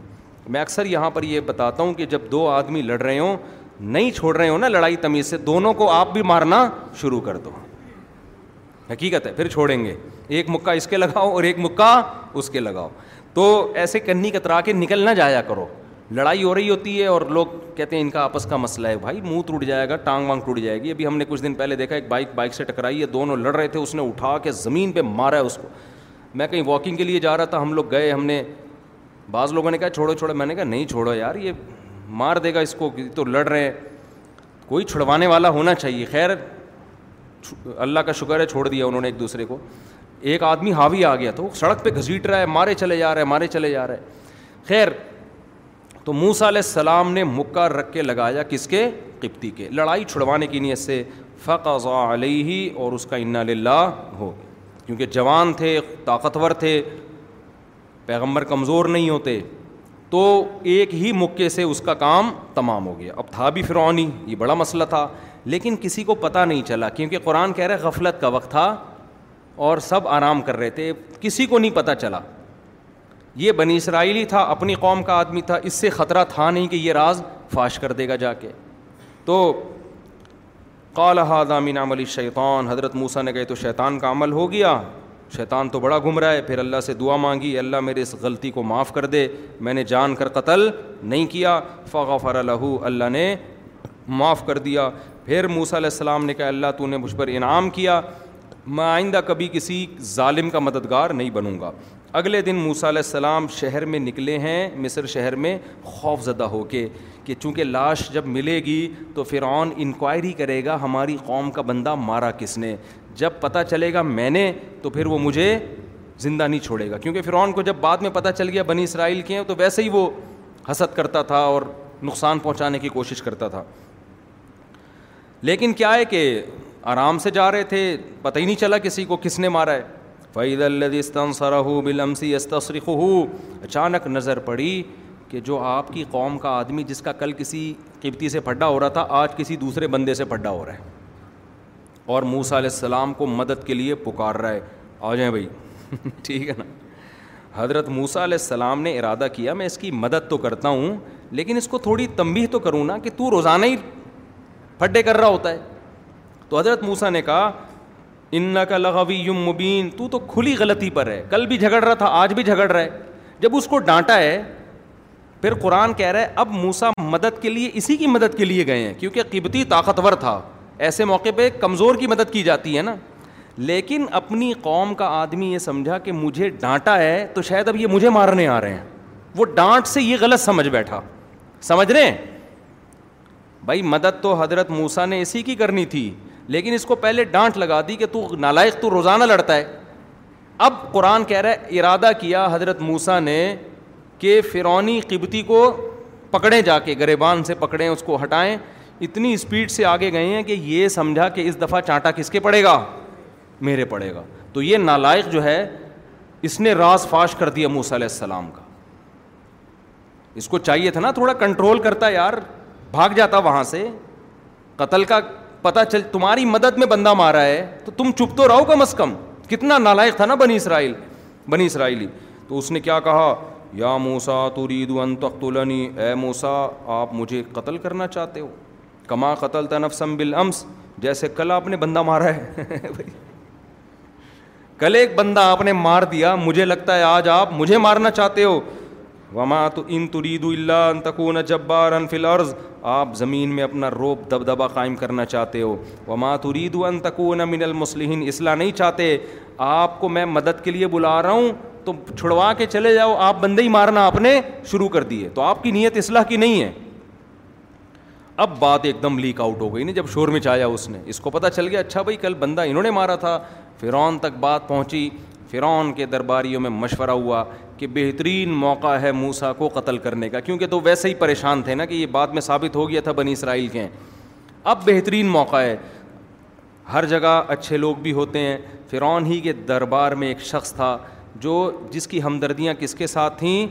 میں اکثر یہاں پر یہ بتاتا ہوں کہ جب دو آدمی لڑ رہے ہوں نہیں چھوڑ رہے ہو نا لڑائی تمیز سے دونوں کو آپ بھی مارنا شروع کر دو حقیقت ہے پھر چھوڑیں گے ایک مکہ اس کے لگاؤ اور ایک مکہ اس کے لگاؤ تو ایسے کنی کترا کے نکل نہ جایا کرو لڑائی ہو رہی ہوتی ہے اور لوگ کہتے ہیں ان کا آپس کا مسئلہ ہے بھائی منہ ٹوٹ جائے گا ٹانگ وانگ ٹوٹ جائے گی ابھی ہم نے کچھ دن پہلے دیکھا ایک بائک بائک سے ٹکرائی ہے دونوں لڑ رہے تھے اس نے اٹھا کے زمین پہ مارا ہے اس کو میں کہیں واکنگ کے لیے جا رہا تھا ہم لوگ گئے ہم نے بعض لوگوں نے کہا چھوڑو چھوڑو میں نے کہا نہیں چھوڑو یار یہ مار دے گا اس کو تو لڑ رہے ہیں کوئی چھڑوانے والا ہونا چاہیے خیر اللہ کا شکر ہے چھوڑ دیا انہوں نے ایک دوسرے کو ایک آدمی ہاوی آ گیا تو سڑک پہ گھسیٹ رہا ہے مارے چلے جا رہے مارے چلے جا رہے خیر تو موسا علیہ السلام نے مکہ رکھ کے لگایا کس کے قبطی کے لڑائی چھڑوانے کی نیت سے فق علیہ اور اس کا انا للہ ہو کیونکہ جوان تھے طاقتور تھے پیغمبر کمزور نہیں ہوتے تو ایک ہی مکے سے اس کا کام تمام ہو گیا اب تھا بھی فرعونی یہ بڑا مسئلہ تھا لیکن کسی کو پتہ نہیں چلا کیونکہ قرآن کہہ رہے غفلت کا وقت تھا اور سب آرام کر رہے تھے کسی کو نہیں پتہ چلا یہ بنی اسرائیلی تھا اپنی قوم کا آدمی تھا اس سے خطرہ تھا نہیں کہ یہ راز فاش کر دے گا جا کے تو قالح دام عمل شیطان حضرت موسیٰ نے کہے تو شیطان کا عمل ہو گیا شیطان تو بڑا گھوم رہا ہے پھر اللہ سے دعا مانگی اللہ میرے اس غلطی کو معاف کر دے میں نے جان کر قتل نہیں کیا فغفر و فر الح اللہ نے معاف کر دیا پھر موسیٰ علیہ السلام نے کہا اللہ تو نے مجھ پر انعام کیا میں آئندہ کبھی کسی ظالم کا مددگار نہیں بنوں گا اگلے دن موسیٰ علیہ السلام شہر میں نکلے ہیں مصر شہر میں خوف زدہ ہو کے کہ چونکہ لاش جب ملے گی تو فرعون انکوائری کرے گا ہماری قوم کا بندہ مارا کس نے جب پتہ چلے گا میں نے تو پھر وہ مجھے زندہ نہیں چھوڑے گا کیونکہ فرعون کو جب بعد میں پتہ چل گیا بنی اسرائیل کے ہیں تو ویسے ہی وہ حسد کرتا تھا اور نقصان پہنچانے کی کوشش کرتا تھا لیکن کیا ہے کہ آرام سے جا رہے تھے پتہ ہی نہیں چلا کسی کو کس نے مارا ہے فعید الدستی ہو اچانک نظر پڑی کہ جو آپ کی قوم کا آدمی جس کا کل کسی قبتی سے پھڈا ہو رہا تھا آج کسی دوسرے بندے سے پھڈا ہو رہا ہے اور موسا علیہ السلام کو مدد کے لیے پکار رہا ہے آ جائیں بھائی ٹھیک ہے نا حضرت موسا علیہ السلام نے ارادہ کیا میں اس کی مدد تو کرتا ہوں لیکن اس کو تھوڑی تمبی تو کروں نا کہ تو روزانہ ہی پھڈے کر رہا ہوتا ہے تو حضرت موسا نے کہا ان کا لغوی یم مبین تو تو کھلی غلطی پر ہے کل بھی جھگڑ رہا تھا آج بھی جھگڑ رہا ہے جب اس کو ڈانٹا ہے پھر قرآن کہہ رہا ہے اب موسا مدد کے لیے اسی کی مدد کے لیے گئے ہیں کیونکہ قبتی طاقتور تھا ایسے موقع پہ کمزور کی مدد کی جاتی ہے نا لیکن اپنی قوم کا آدمی یہ سمجھا کہ مجھے ڈانٹا ہے تو شاید اب یہ مجھے مارنے آ رہے ہیں وہ ڈانٹ سے یہ غلط سمجھ بیٹھا سمجھ رہے ہیں بھائی مدد تو حضرت موسا نے اسی کی کرنی تھی لیکن اس کو پہلے ڈانٹ لگا دی کہ تو نالائق تو روزانہ لڑتا ہے اب قرآن کہہ رہا ہے ارادہ کیا حضرت موسا نے کہ فرونی قبتی کو پکڑیں جا کے گریبان سے پکڑیں اس کو ہٹائیں اتنی اسپیڈ سے آگے گئے ہیں کہ یہ سمجھا کہ اس دفعہ چانٹا کس کے پڑے گا میرے پڑے گا تو یہ نالائق جو ہے اس نے راز فاش کر دیا موسیٰ علیہ السلام کا اس کو چاہیے تھا نا تھوڑا کنٹرول کرتا یار بھاگ جاتا وہاں سے قتل کا پتہ چل تمہاری مدد میں بندہ مارا ہے تو تم چپ تو رہو کم از کم کتنا نالائق تھا نا بنی اسرائیل بنی اسرائیلی تو اس نے کیا کہا یا موسا تو ریدو ان تخت اے موسا آپ مجھے قتل کرنا چاہتے ہو کما قتل تنفسم بل امس جیسے کل آپ نے بندہ مارا ہے کل ایک بندہ آپ نے مار دیا مجھے لگتا ہے آج آپ مجھے مارنا چاہتے ہو وما تو ان ترید اللہ ان ان تکون جبار عرض آپ زمین میں اپنا روپ دب دبا قائم کرنا چاہتے ہو وما تو ان و من المسلحین اصلاح نہیں چاہتے آپ کو میں مدد کے لیے بلا رہا ہوں تو چھڑوا کے چلے جاؤ آپ بندے ہی مارنا آپ نے شروع کر دیے تو آپ کی نیت اصلاح کی نہیں ہے اب بات ایک دم لیک آؤٹ ہو گئی نہیں جب شور مچایا اس نے اس کو پتہ چل گیا اچھا بھائی کل بندہ انہوں نے مارا تھا فرعون تک بات پہنچی فرعون کے درباریوں میں مشورہ ہوا کہ بہترین موقع ہے موسا کو قتل کرنے کا کیونکہ تو ویسے ہی پریشان تھے نا کہ یہ بات میں ثابت ہو گیا تھا بنی اسرائیل کے اب بہترین موقع ہے ہر جگہ اچھے لوگ بھی ہوتے ہیں فرعون ہی کے دربار میں ایک شخص تھا جو جس کی ہمدردیاں کس کے ساتھ تھیں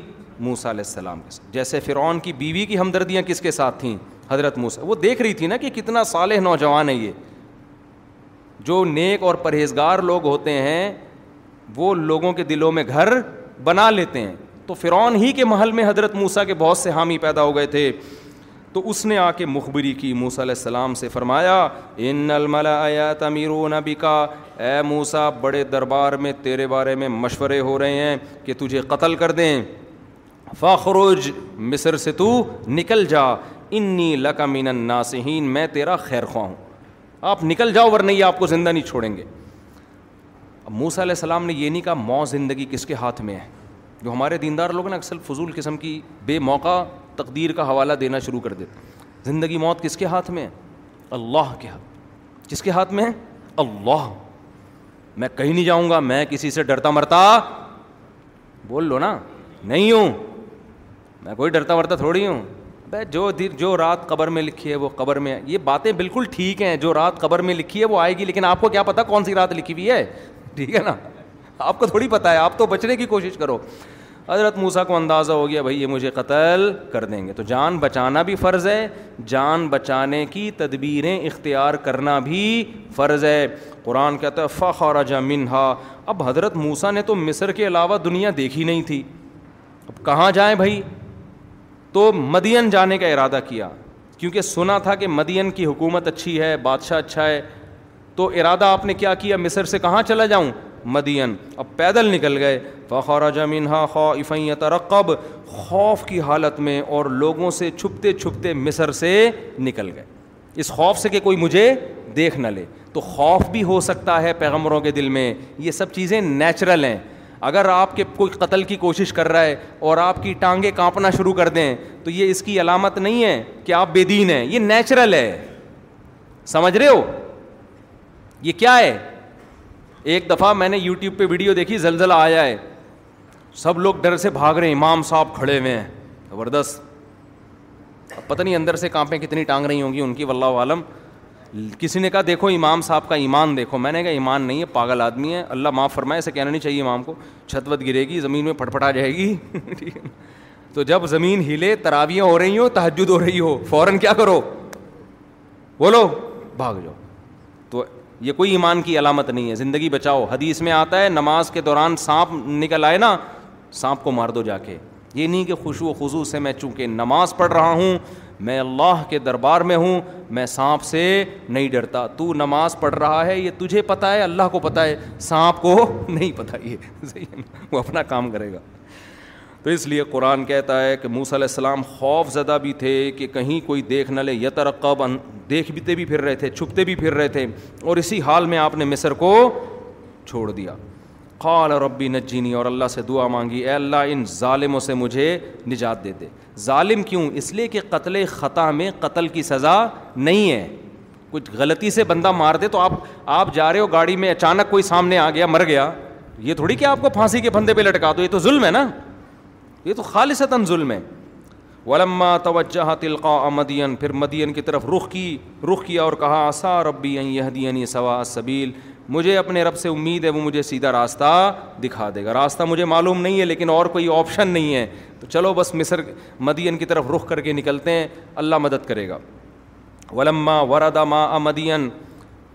موسا علیہ السلام کے ساتھ جیسے فرعون کی بیوی کی ہمدردیاں کس کے ساتھ تھیں حضرت موسا وہ دیکھ رہی تھی نا کہ کتنا صالح نوجوان ہے یہ جو نیک اور پرہیزگار لوگ ہوتے ہیں وہ لوگوں کے دلوں میں گھر بنا لیتے ہیں تو فرعون ہی کے محل میں حضرت موسیٰ کے بہت سے حامی پیدا ہو گئے تھے تو اس نے آ کے مخبری کی موسیٰ علیہ السلام سے فرمایا ان الملا تمیر و نبی کا اے موسا بڑے دربار میں تیرے بارے میں مشورے ہو رہے ہیں کہ تجھے قتل کر دیں فروج مصر سے تو نکل جا انی لکا من الناسین میں تیرا خیر خواہ ہوں آپ نکل جاؤ ورنہ یہ آپ کو زندہ نہیں چھوڑیں گے اب موسا علیہ السلام نے یہ نہیں کہا مو زندگی کس کے ہاتھ میں ہے جو ہمارے دیندار لوگ نا اکثر فضول قسم کی بے موقع تقدیر کا حوالہ دینا شروع کر دیتے زندگی موت کس کے ہاتھ میں ہے اللہ کے ہاتھ کس کے ہاتھ میں ہے اللہ میں کہیں نہیں جاؤں گا میں کسی سے ڈرتا مرتا بول لو نا نہیں ہوں میں کوئی ڈرتا مرتا تھوڑی ہوں بھائی جو دیر جو رات قبر میں لکھی ہے وہ قبر میں یہ باتیں بالکل ٹھیک ہیں جو رات قبر میں لکھی ہے وہ آئے گی لیکن آپ کو کیا پتا کون سی رات لکھی ہوئی ہے ٹھیک ہے نا آپ کو تھوڑی پتہ ہے آپ تو بچنے کی کوشش کرو حضرت موسا کو اندازہ ہو گیا بھائی یہ مجھے قتل کر دیں گے تو جان بچانا بھی فرض ہے جان بچانے کی تدبیریں اختیار کرنا بھی فرض ہے قرآن کہتا ہے فخر جا اب حضرت موسا نے تو مصر کے علاوہ دنیا دیکھی نہیں تھی اب کہاں جائیں بھائی تو مدین جانے کا ارادہ کیا کیونکہ سنا تھا کہ مدین کی حکومت اچھی ہے بادشاہ اچھا ہے تو ارادہ آپ نے کیا کیا مصر سے کہاں چلا جاؤں مدین اب پیدل نکل گئے فورا جمینہ ہا ترقب رقب خوف کی حالت میں اور لوگوں سے چھپتے چھپتے مصر سے نکل گئے اس خوف سے کہ کوئی مجھے دیکھ نہ لے تو خوف بھی ہو سکتا ہے پیغمبروں کے دل میں یہ سب چیزیں نیچرل ہیں اگر آپ کے کوئی قتل کی کوشش کر رہا ہے اور آپ کی ٹانگیں کانپنا شروع کر دیں تو یہ اس کی علامت نہیں ہے کہ آپ بے دین ہیں یہ نیچرل ہے سمجھ رہے ہو یہ کیا ہے ایک دفعہ میں نے یوٹیوب پہ ویڈیو دیکھی زلزلہ آیا ہے سب لوگ ڈر سے بھاگ رہے ہیں امام صاحب کھڑے ہوئے ہیں زبردست پتہ نہیں اندر سے کانپیں کتنی ٹانگ رہی ہوں گی ان کی واللہ عالم کسی نے کہا دیکھو امام صاحب کا ایمان دیکھو میں نے کہا ایمان نہیں ہے پاگل آدمی ہے اللہ معاف فرمائے اسے کہنا نہیں چاہیے امام کو چھت وت گرے گی زمین میں پھٹ پٹا جائے گی تو جب زمین ہلے تراویاں ہو رہی ہوں تحجد ہو رہی ہو فوراً کیا کرو بولو بھاگ جاؤ تو یہ کوئی ایمان کی علامت نہیں ہے زندگی بچاؤ حدیث میں آتا ہے نماز کے دوران سانپ نکل آئے نا سانپ کو مار دو جا کے یہ نہیں کہ خوشو و خصوص سے میں چونکہ نماز پڑھ رہا ہوں میں اللہ کے دربار میں ہوں میں سانپ سے نہیں ڈرتا تو نماز پڑھ رہا ہے یہ تجھے پتہ ہے اللہ کو پتہ ہے سانپ کو نہیں پتہ یہ وہ اپنا کام کرے گا تو اس لیے قرآن کہتا ہے کہ علیہ السلام خوف زدہ بھی تھے کہ کہیں کوئی دیکھ نہ لے یترقب دیکھتے بھی پھر رہے تھے چھپتے بھی پھر رہے تھے اور اسی حال میں آپ نے مصر کو چھوڑ دیا قال ربی نجینی اور اللہ سے دعا مانگی اے اللہ ان ظالموں سے مجھے نجات دے دے ظالم کیوں اس لیے کہ قتل خطا میں قتل کی سزا نہیں ہے کچھ غلطی سے بندہ مار دے تو آپ آپ جا رہے ہو گاڑی میں اچانک کوئی سامنے آ گیا مر گیا یہ تھوڑی کہ آپ کو پھانسی کے پھندے پہ لٹکا دو یہ تو ظلم ہے نا یہ تو خالص ظلم ہے ولما توجہ تلقا مدین پھر مدین کی طرف رخ کی رخ کیا اور کہا آسا ربی دینی سوا سبیل مجھے اپنے رب سے امید ہے وہ مجھے سیدھا راستہ دکھا دے گا راستہ مجھے معلوم نہیں ہے لیکن اور کوئی آپشن نہیں ہے تو چلو بس مصر مدین کی طرف رخ کر کے نکلتے ہیں اللہ مدد کرے گا ولما وردا ما امدین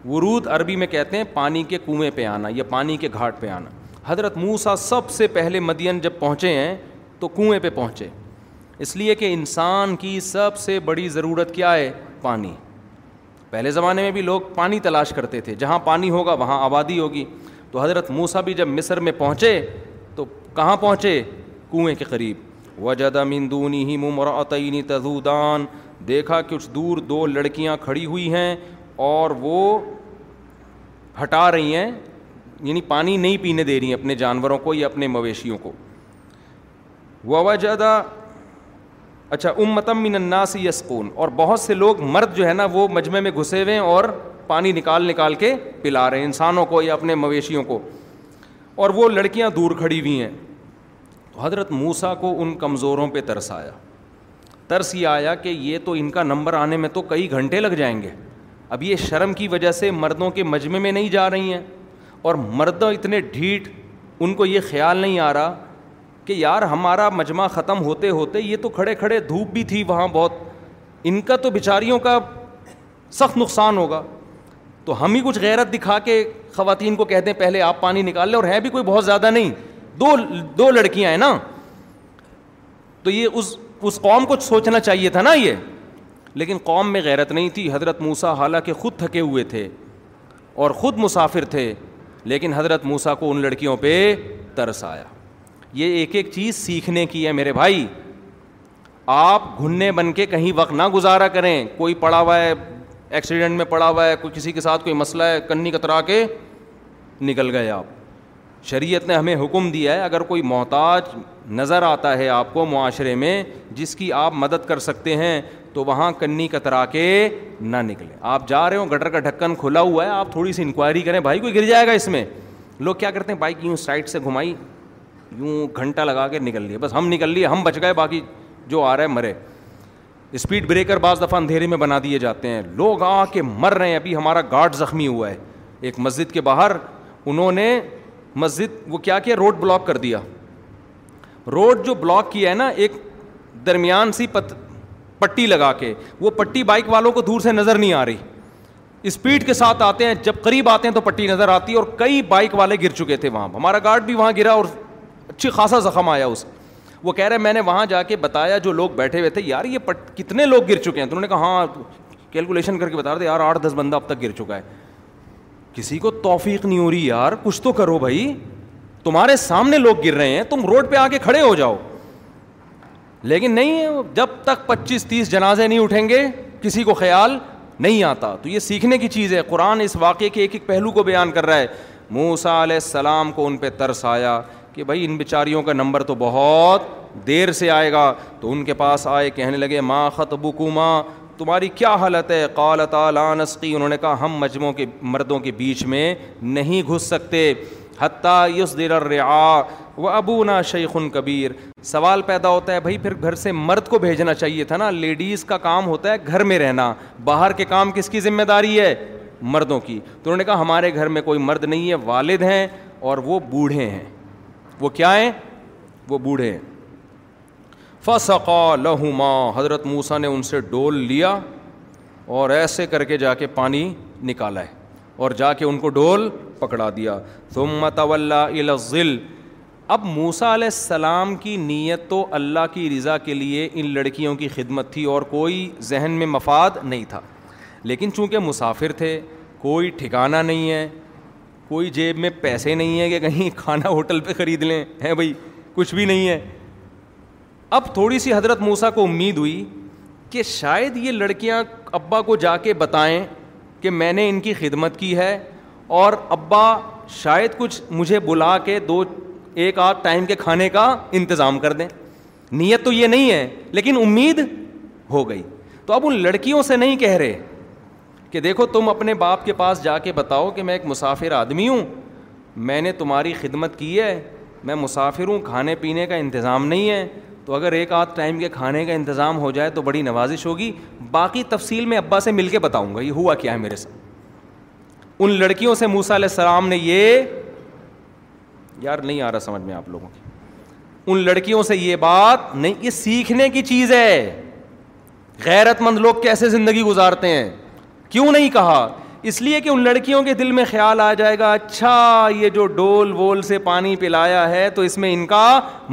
ورود عربی میں کہتے ہیں پانی کے کنویں پہ آنا یا پانی کے گھاٹ پہ آنا حضرت موسا سب سے پہلے مدین جب پہنچے ہیں تو کنویں پہ پہنچے اس لیے کہ انسان کی سب سے بڑی ضرورت کیا ہے پانی پہلے زمانے میں بھی لوگ پانی تلاش کرتے تھے جہاں پانی ہوگا وہاں آبادی ہوگی تو حضرت موسا بھی جب مصر میں پہنچے تو کہاں پہنچے کنویں کے قریب وجد مندونی ہی مہم تزودان دیکھا کچھ دور دو لڑکیاں کھڑی ہوئی ہیں اور وہ ہٹا رہی ہیں یعنی پانی نہیں پینے دے رہی ہیں اپنے جانوروں کو یا اپنے مویشیوں کو وجدہ اچھا ام متم الناس یسکون اور بہت سے لوگ مرد جو ہے نا وہ مجمع میں گھسے ہوئے ہیں اور پانی نکال نکال کے پلا رہے ہیں انسانوں کو یا اپنے مویشیوں کو اور وہ لڑکیاں دور کھڑی ہوئی ہیں تو حضرت موسا کو ان کمزوروں پہ ترس آیا ترس یہ آیا کہ یہ تو ان کا نمبر آنے میں تو کئی گھنٹے لگ جائیں گے اب یہ شرم کی وجہ سے مردوں کے مجمع میں نہیں جا رہی ہیں اور مردوں اتنے ڈھیٹ ان کو یہ خیال نہیں آ رہا کہ یار ہمارا مجمع ختم ہوتے ہوتے یہ تو کھڑے کھڑے دھوپ بھی تھی وہاں بہت ان کا تو بیچاریوں کا سخت نقصان ہوگا تو ہم ہی کچھ غیرت دکھا کے خواتین کو کہتے ہیں پہلے آپ پانی نکال لیں اور ہے بھی کوئی بہت زیادہ نہیں دو دو لڑکیاں ہیں نا تو یہ اس اس قوم کو سوچنا چاہیے تھا نا یہ لیکن قوم میں غیرت نہیں تھی حضرت موسا حالانکہ خود تھکے ہوئے تھے اور خود مسافر تھے لیکن حضرت موسا کو ان لڑکیوں پہ ترس آیا یہ ایک ایک چیز سیکھنے کی ہے میرے بھائی آپ گھننے بن کے کہیں وقت نہ گزارا کریں کوئی پڑا ہوا ہے ایکسیڈنٹ میں پڑا ہوا ہے کوئی کسی کے ساتھ کوئی مسئلہ ہے کنی کترا کے نکل گئے آپ شریعت نے ہمیں حکم دیا ہے اگر کوئی محتاج نظر آتا ہے آپ کو معاشرے میں جس کی آپ مدد کر سکتے ہیں تو وہاں کنی کترا کے نہ نکلیں آپ جا رہے ہو گٹر کا ڈھکن کھلا ہوا ہے آپ تھوڑی سی انکوائری کریں بھائی کوئی گر جائے گا اس میں لوگ کیا کرتے ہیں بائک یوں سائڈ سے گھمائی یوں گھنٹہ لگا کے نکل لیے بس ہم نکل لیے ہم بچ گئے باقی جو آ رہا ہے مرے اسپیڈ بریکر بعض دفعہ اندھیرے میں بنا دیے جاتے ہیں لوگ آ کے مر رہے ہیں ابھی ہمارا گارڈ زخمی ہوا ہے ایک مسجد کے باہر انہوں نے مسجد وہ کیا کیا روڈ بلاک کر دیا روڈ جو بلاک کیا ہے نا ایک درمیان سی پت پٹی لگا کے وہ پٹی بائک والوں کو دور سے نظر نہیں آ رہی اسپیڈ کے ساتھ آتے ہیں جب قریب آتے ہیں تو پٹی نظر آتی ہے اور کئی بائک والے گر چکے تھے وہاں ہمارا گارڈ بھی وہاں گرا اور اچھی خاصا زخم آیا اس وہ کہہ رہے میں نے وہاں جا کے بتایا جو لوگ بیٹھے ہوئے تھے یار یہ پٹ کتنے لوگ گر چکے ہیں تو انہوں نے کہا ہاں کیلکولیشن کر کے بتا رہے تھے یار آٹھ دس بندہ اب تک گر چکا ہے کسی کو توفیق نہیں ہو رہی یار کچھ تو کرو بھائی تمہارے سامنے لوگ گر رہے ہیں تم روڈ پہ آ کے کھڑے ہو جاؤ لیکن نہیں جب تک پچیس تیس جنازے نہیں اٹھیں گے کسی کو خیال نہیں آتا تو یہ سیکھنے کی چیز ہے قرآن اس واقعے کے ایک ایک پہلو کو بیان کر رہا ہے موسا علیہ السلام کو ان پہ ترس آیا کہ بھائی ان بیچاریوں کا نمبر تو بہت دیر سے آئے گا تو ان کے پاس آئے کہنے لگے ماں خط ماں تمہاری کیا حالت ہے قال تعالیٰ نسقی انہوں نے کہا ہم مجموعوں کے مردوں کے بیچ میں نہیں گھس سکتے حتیٰ یس دیر ریا و ابو نا شیخن کبیر سوال پیدا ہوتا ہے بھائی پھر گھر سے مرد کو بھیجنا چاہیے تھا نا لیڈیز کا کام ہوتا ہے گھر میں رہنا باہر کے کام کس کی ذمہ داری ہے مردوں کی تو انہوں نے کہا ہمارے گھر میں کوئی مرد نہیں ہے والد ہیں اور وہ بوڑھے ہیں وہ کیا ہیں وہ بوڑھے ہیں فسقا لہما حضرت موسا نے ان سے ڈول لیا اور ایسے کر کے جا کے پانی نکالا ہے اور جا کے ان کو ڈول پکڑا دیا تمّا الزل اب موسا علیہ السلام کی نیت تو اللہ کی رضا کے لیے ان لڑکیوں کی خدمت تھی اور کوئی ذہن میں مفاد نہیں تھا لیکن چونکہ مسافر تھے کوئی ٹھکانہ نہیں ہے کوئی جیب میں پیسے نہیں ہیں کہ کہیں کھانا ہوٹل پہ خرید لیں ہیں بھائی کچھ بھی نہیں ہے اب تھوڑی سی حضرت موسا کو امید ہوئی کہ شاید یہ لڑکیاں ابا کو جا کے بتائیں کہ میں نے ان کی خدمت کی ہے اور ابا شاید کچھ مجھے بلا کے دو ایک آدھ ٹائم کے کھانے کا انتظام کر دیں نیت تو یہ نہیں ہے لیکن امید ہو گئی تو اب ان لڑکیوں سے نہیں کہہ رہے کہ دیکھو تم اپنے باپ کے پاس جا کے بتاؤ کہ میں ایک مسافر آدمی ہوں میں نے تمہاری خدمت کی ہے میں مسافر ہوں کھانے پینے کا انتظام نہیں ہے تو اگر ایک آدھ ٹائم کے کھانے کا انتظام ہو جائے تو بڑی نوازش ہوگی باقی تفصیل میں ابا سے مل کے بتاؤں گا یہ ہوا کیا ہے میرے ساتھ ان لڑکیوں سے موسا علیہ السلام نے یہ یار نہیں آ رہا سمجھ میں آپ لوگوں کی ان لڑکیوں سے یہ بات نہیں یہ سیکھنے کی چیز ہے غیرت مند لوگ کیسے زندگی گزارتے ہیں کیوں نہیں کہا اس لیے کہ ان لڑکیوں کے دل میں خیال آ جائے گا اچھا یہ جو ڈول وول سے پانی پلایا ہے تو اس میں ان کا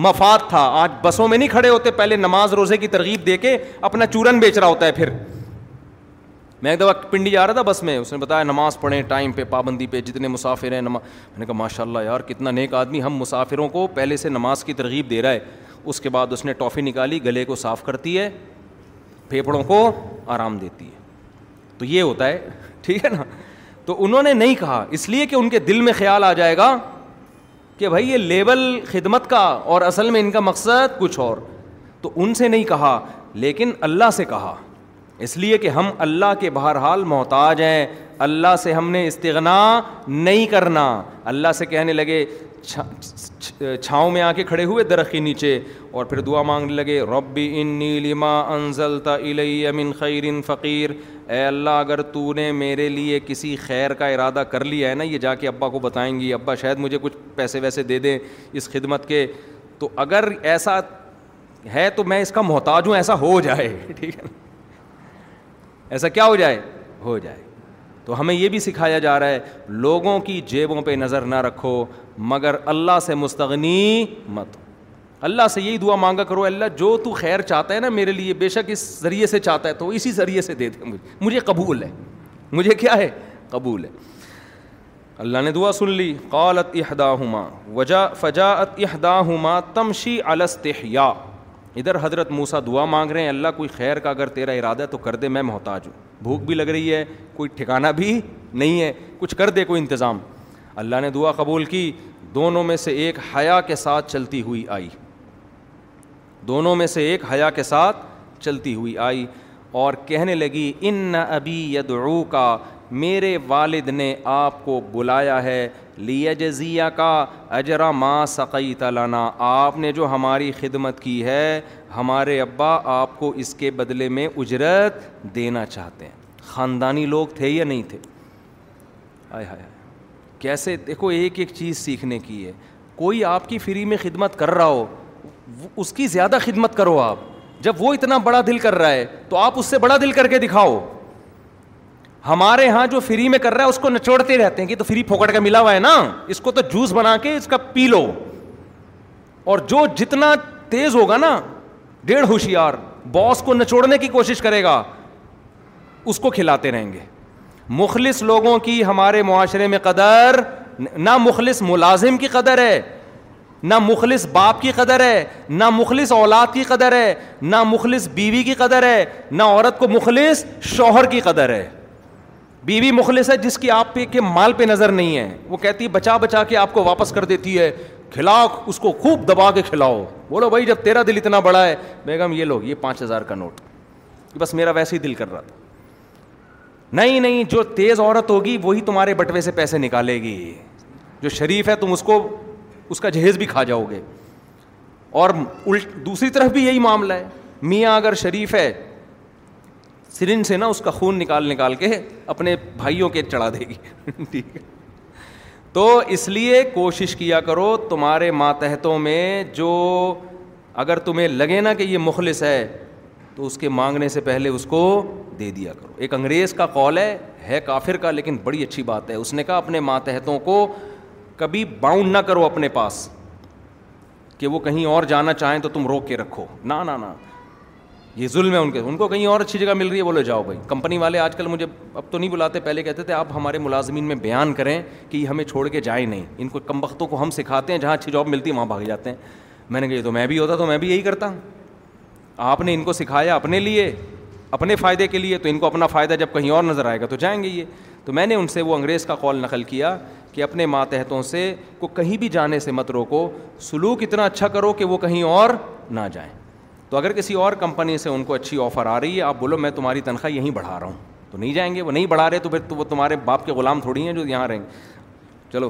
مفاد تھا آج بسوں میں نہیں کھڑے ہوتے پہلے نماز روزے کی ترغیب دے کے اپنا چورن بیچ رہا ہوتا ہے پھر میں ایک دفعہ پنڈی جا رہا تھا بس میں اس نے بتایا نماز پڑھیں ٹائم پہ پابندی پہ جتنے مسافر ہیں نماز میں نے کہا ماشاء اللہ یار کتنا نیک آدمی ہم مسافروں کو پہلے سے نماز کی ترغیب دے رہا ہے اس کے بعد اس نے ٹافی نکالی گلے کو صاف کرتی ہے پھیپھڑوں کو آرام دیتی ہے تو یہ ہوتا ہے ٹھیک ہے نا تو انہوں نے نہیں کہا اس لیے کہ ان کے دل میں خیال آ جائے گا کہ بھائی یہ لیبل خدمت کا اور اصل میں ان کا مقصد کچھ اور تو ان سے نہیں کہا لیکن اللہ سے کہا اس لیے کہ ہم اللہ کے بہرحال محتاج ہیں اللہ سے ہم نے استغنا نہیں کرنا اللہ سے کہنے لگے چھاؤں میں آ کے کھڑے ہوئے درخت کے نیچے اور پھر دعا مانگنے لگے ربی ان نیلیما انزل تا من خیر ان فقیر اے اللہ اگر تو نے میرے لیے کسی خیر کا ارادہ کر لیا ہے نا یہ جا کے ابا کو بتائیں گی ابا شاید مجھے کچھ پیسے ویسے دے دیں اس خدمت کے تو اگر ایسا ہے تو میں اس کا محتاج ہوں ایسا ہو جائے ٹھیک ہے ایسا کیا ہو جائے ہو جائے تو ہمیں یہ بھی سکھایا جا رہا ہے لوگوں کی جیبوں پہ نظر نہ رکھو مگر اللہ سے مستغنی مت اللہ سے یہی دعا مانگا کرو اللہ جو تو خیر چاہتا ہے نا میرے لیے بے شک اس ذریعے سے چاہتا ہے تو اسی ذریعے سے دے دے مجھے مجھے قبول ہے مجھے کیا ہے قبول ہے اللہ نے دعا سن لی قالت احدا ہما وجا ہما تمشی الستحیا ادھر حضرت موسا دعا مانگ رہے ہیں اللہ کوئی خیر کا اگر تیرا ارادہ تو کر دے میں محتاج ہوں بھوک بھی لگ رہی ہے کوئی ٹھکانا بھی نہیں ہے کچھ کر دے کوئی انتظام اللہ نے دعا قبول کی دونوں میں سے ایک حیا کے ساتھ چلتی ہوئی آئی دونوں میں سے ایک حیا کے ساتھ چلتی ہوئی آئی اور کہنے لگی ان ابی یدعو کا میرے والد نے آپ کو بلایا ہے لیا جزیا کا اجرا ما سقیت لنا آپ نے جو ہماری خدمت کی ہے ہمارے ابا آپ کو اس کے بدلے میں اجرت دینا چاہتے ہیں خاندانی لوگ تھے یا نہیں تھے آئے ہائے کیسے دیکھو ایک ایک چیز سیکھنے کی ہے کوئی آپ کی فری میں خدمت کر رہا ہو اس کی زیادہ خدمت کرو آپ جب وہ اتنا بڑا دل کر رہا ہے تو آپ اس سے بڑا دل کر کے دکھاؤ ہمارے یہاں جو فری میں کر رہا ہے اس کو نچوڑتے رہتے ہیں کہ تو فری پھوکٹ کا ملا ہوا ہے نا اس کو تو جوس بنا کے اس کا پی لو اور جو جتنا تیز ہوگا نا ڈیڑھ ہوشیار باس کو نچوڑنے کی کوشش کرے گا اس کو کھلاتے رہیں گے مخلص لوگوں کی ہمارے معاشرے میں قدر نہ مخلص ملازم کی قدر ہے نہ مخلص باپ کی قدر ہے نہ مخلص اولاد کی قدر ہے نہ مخلص بیوی کی قدر ہے نہ عورت کو مخلص شوہر کی قدر ہے بیوی بی مخلص ہے جس کی آپ پہ کے مال پہ نظر نہیں ہے وہ کہتی ہے بچا بچا کے آپ کو واپس کر دیتی ہے کھلاؤ اس کو خوب دبا کے کھلاؤ بولو بھائی جب تیرا دل اتنا بڑا ہے بیگم یہ لو یہ پانچ ہزار کا نوٹ بس میرا ویسے ہی دل کر رہا تھا نہیں جو تیز عورت ہوگی وہی تمہارے بٹوے سے پیسے نکالے گی جو شریف ہے تم اس کو اس کا جہیز بھی کھا جاؤ گے اور الٹ دوسری طرف بھی یہی معاملہ ہے میاں اگر شریف ہے سرن سے نا اس کا خون نکال نکال کے اپنے بھائیوں کے چڑھا دے گی ٹھیک ہے تو اس لیے کوشش کیا کرو تمہارے ماتحتوں میں جو اگر تمہیں لگے نا کہ یہ مخلص ہے تو اس کے مانگنے سے پہلے اس کو دے دیا کرو ایک انگریز کا کال ہے ہے کافر کا لیکن بڑی اچھی بات ہے اس نے کہا اپنے ماتحتوں کو کبھی باؤنڈ نہ کرو اپنے پاس کہ وہ کہیں اور جانا چاہیں تو تم روک کے رکھو نہ نہ نہ یہ ظلم ہے ان کے ان کو کہیں اور اچھی جگہ مل رہی ہے بولے جاؤ بھائی کمپنی والے آج کل مجھے اب تو نہیں بلاتے پہلے کہتے تھے آپ ہمارے ملازمین میں بیان کریں کہ یہ ہمیں چھوڑ کے جائیں نہیں ان کو کم وقتوں کو ہم سکھاتے ہیں جہاں اچھی جاب ملتی وہاں بھاگ جاتے ہیں میں نے کہا یہ تو میں بھی ہوتا تو میں بھی یہی کرتا آپ نے ان کو سکھایا اپنے لیے اپنے فائدے کے لیے تو ان کو اپنا فائدہ جب کہیں اور نظر آئے گا تو جائیں گے یہ تو میں نے ان سے وہ انگریز کا کال نقل کیا کہ اپنے ماتحتوں سے کو کہیں بھی جانے سے مت روکو سلوک اتنا اچھا کرو کہ وہ کہیں اور نہ جائیں تو اگر کسی اور کمپنی سے ان کو اچھی آفر آ رہی ہے آپ بولو میں تمہاری تنخواہ یہیں بڑھا رہا ہوں تو نہیں جائیں گے وہ نہیں بڑھا رہے تو پھر تو وہ تمہارے باپ کے غلام تھوڑی ہیں جو یہاں رہیں گے چلو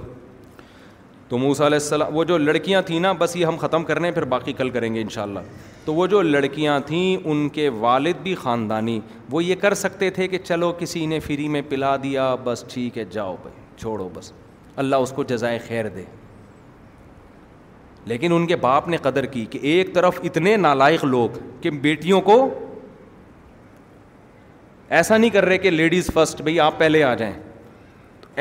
تو علیہ السلام وہ جو لڑکیاں تھیں نا بس یہ ہم ختم کر رہے ہیں پھر باقی کل کریں گے ان شاء اللہ تو وہ جو لڑکیاں تھیں ان کے والد بھی خاندانی وہ یہ کر سکتے تھے کہ چلو کسی نے فری میں پلا دیا بس ٹھیک ہے جاؤ بھائی چھوڑو بس اللہ اس کو جزائے خیر دے لیکن ان کے باپ نے قدر کی کہ ایک طرف اتنے نالائق لوگ کہ بیٹیوں کو ایسا نہیں کر رہے کہ لیڈیز فسٹ بھائی آپ پہلے آ جائیں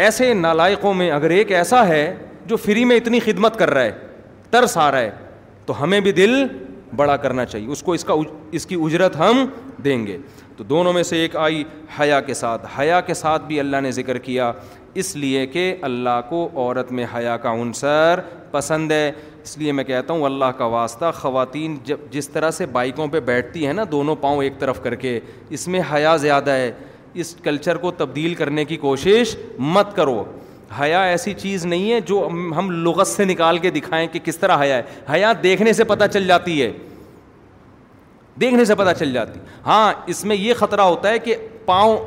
ایسے نالائقوں میں اگر ایک ایسا ہے جو فری میں اتنی خدمت کر رہا ہے ترس آ رہا ہے تو ہمیں بھی دل بڑا کرنا چاہیے اس کو اس کی اجرت ہم دیں گے تو دونوں میں سے ایک آئی حیا کے ساتھ حیا کے ساتھ بھی اللہ نے ذکر کیا اس لیے کہ اللہ کو عورت میں حیا کا عنصر پسند ہے اس لیے میں کہتا ہوں اللہ کا واسطہ خواتین جب جس طرح سے بائکوں پہ بیٹھتی ہیں نا دونوں پاؤں ایک طرف کر کے اس میں حیا زیادہ ہے اس کلچر کو تبدیل کرنے کی کوشش مت کرو حیا ایسی چیز نہیں ہے جو ہم لغت سے نکال کے دکھائیں کہ کس طرح حیا ہے حیا دیکھنے سے پتہ چل جاتی ہے دیکھنے سے پتہ چل جاتی ہاں اس میں یہ خطرہ ہوتا ہے کہ پاؤں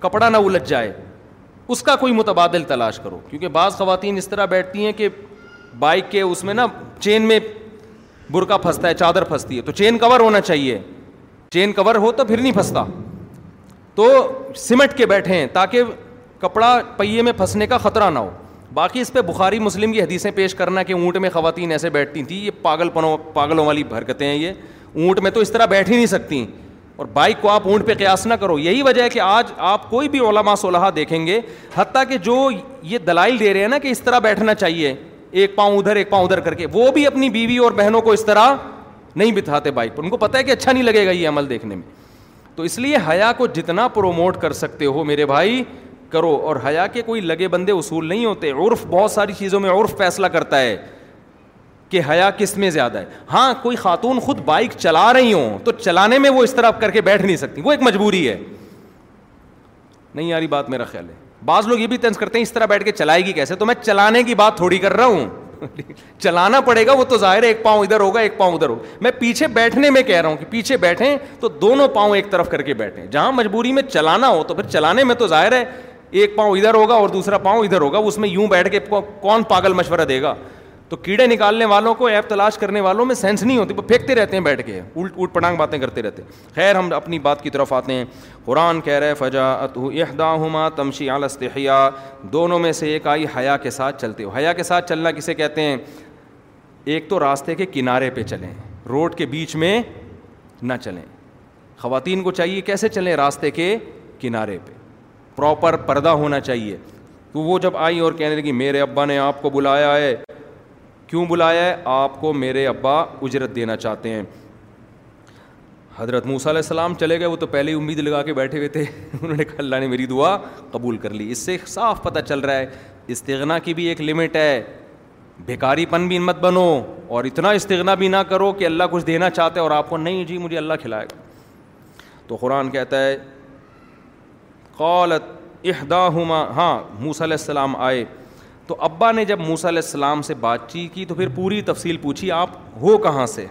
کپڑا نہ الجھ جائے اس کا کوئی متبادل تلاش کرو کیونکہ بعض خواتین اس طرح بیٹھتی ہیں کہ بائک کے اس میں نا چین میں برقع پھنستا ہے چادر پھنستی ہے تو چین کور ہونا چاہیے چین کور ہو تو پھر نہیں پھنستا تو سمٹ کے بیٹھے ہیں تاکہ کپڑا پہیے میں پھنسنے کا خطرہ نہ ہو باقی اس پہ بخاری مسلم کی حدیثیں پیش کرنا کہ اونٹ میں خواتین ایسے بیٹھتی تھیں یہ پاگل پنوں پاگلوں والی حرکتیں ہیں یہ اونٹ میں تو اس طرح بیٹھ ہی نہیں سکتیں اور بائک کو آپ اونٹ پہ قیاس نہ کرو یہی وجہ ہے کہ آج آپ کوئی بھی علماء صلاح دیکھیں گے حتیٰ کہ جو یہ دلائل دے رہے ہیں نا کہ اس طرح بیٹھنا چاہیے ایک پاؤں ادھر ایک پاؤں ادھر کر کے وہ بھی اپنی بیوی اور بہنوں کو اس طرح نہیں بتاتے بائک پر ان کو پتہ ہے کہ اچھا نہیں لگے گا یہ عمل دیکھنے میں تو اس لیے حیا کو جتنا پروموٹ کر سکتے ہو میرے بھائی کرو اور حیا کے کوئی لگے بندے اصول نہیں ہوتے عرف بہت ساری چیزوں میں عرف فیصلہ کرتا ہے کہ حیا کس میں زیادہ ہے ہاں کوئی خاتون خود بائک چلا رہی ہوں تو چلانے میں وہ اس طرح کر کے بیٹھ نہیں سکتی وہ ایک مجبوری ہے نہیں یاری بات میرا خیال ہے بعض لوگ یہ بھی کرتے ہیں اس طرح بیٹھ کے چلائے گی کیسے تو میں چلانے کی بات تھوڑی کر رہا ہوں چلانا پڑے گا وہ تو ظاہر ہے ایک پاؤں ادھر ہوگا ایک پاؤں ادھر ہوگا میں پیچھے بیٹھنے میں کہہ رہا ہوں کہ پیچھے بیٹھیں تو دونوں پاؤں ایک طرف کر کے بیٹھیں جہاں مجبوری میں چلانا ہو تو پھر چلانے میں تو ظاہر ہے ایک پاؤں ادھر ہوگا اور دوسرا پاؤں ادھر ہوگا اس میں یوں بیٹھ کے کون پاگل مشورہ دے گا تو کیڑے نکالنے والوں کو ایپ تلاش کرنے والوں میں سینس نہیں ہوتی وہ پھینکتے رہتے ہیں بیٹھ کے الٹ اوٹ پٹانگ باتیں کرتے رہتے ہیں خیر ہم اپنی بات کی طرف آتے ہیں قرآن کہہ رہے فجا اتو احدا ہما تمشی عالست حیا دونوں میں سے ایک آئی حیا کے ساتھ چلتے ہو حیا کے ساتھ چلنا کسے کہتے ہیں ایک تو راستے کے کنارے پہ چلیں روڈ کے بیچ میں نہ چلیں خواتین کو چاہیے کیسے چلیں راستے کے کنارے پہ پراپر پردہ ہونا چاہیے تو وہ جب آئی اور کہنے لگی میرے ابا نے آپ کو بلایا ہے کیوں بلایا ہے آپ کو میرے ابا اجرت دینا چاہتے ہیں حضرت موسیٰ علیہ السلام چلے گئے وہ تو پہلے ہی امید لگا کے بیٹھے ہوئے تھے انہوں نے کہا اللہ نے میری دعا قبول کر لی اس سے صاف پتہ چل رہا ہے استغنا کی بھی ایک لمٹ ہے بیکاری پن بھی مت بنو اور اتنا استغنا بھی نہ کرو کہ اللہ کچھ دینا چاہتا ہے اور آپ کو نہیں جی مجھے اللہ کھلائے گا تو قرآن کہتا ہے قالت احدا ہاں موسیٰ علیہ السلام آئے تو ابا نے جب موسا علیہ السلام سے بات چیت کی تو پھر پوری تفصیل پوچھی آپ ہو کہاں سے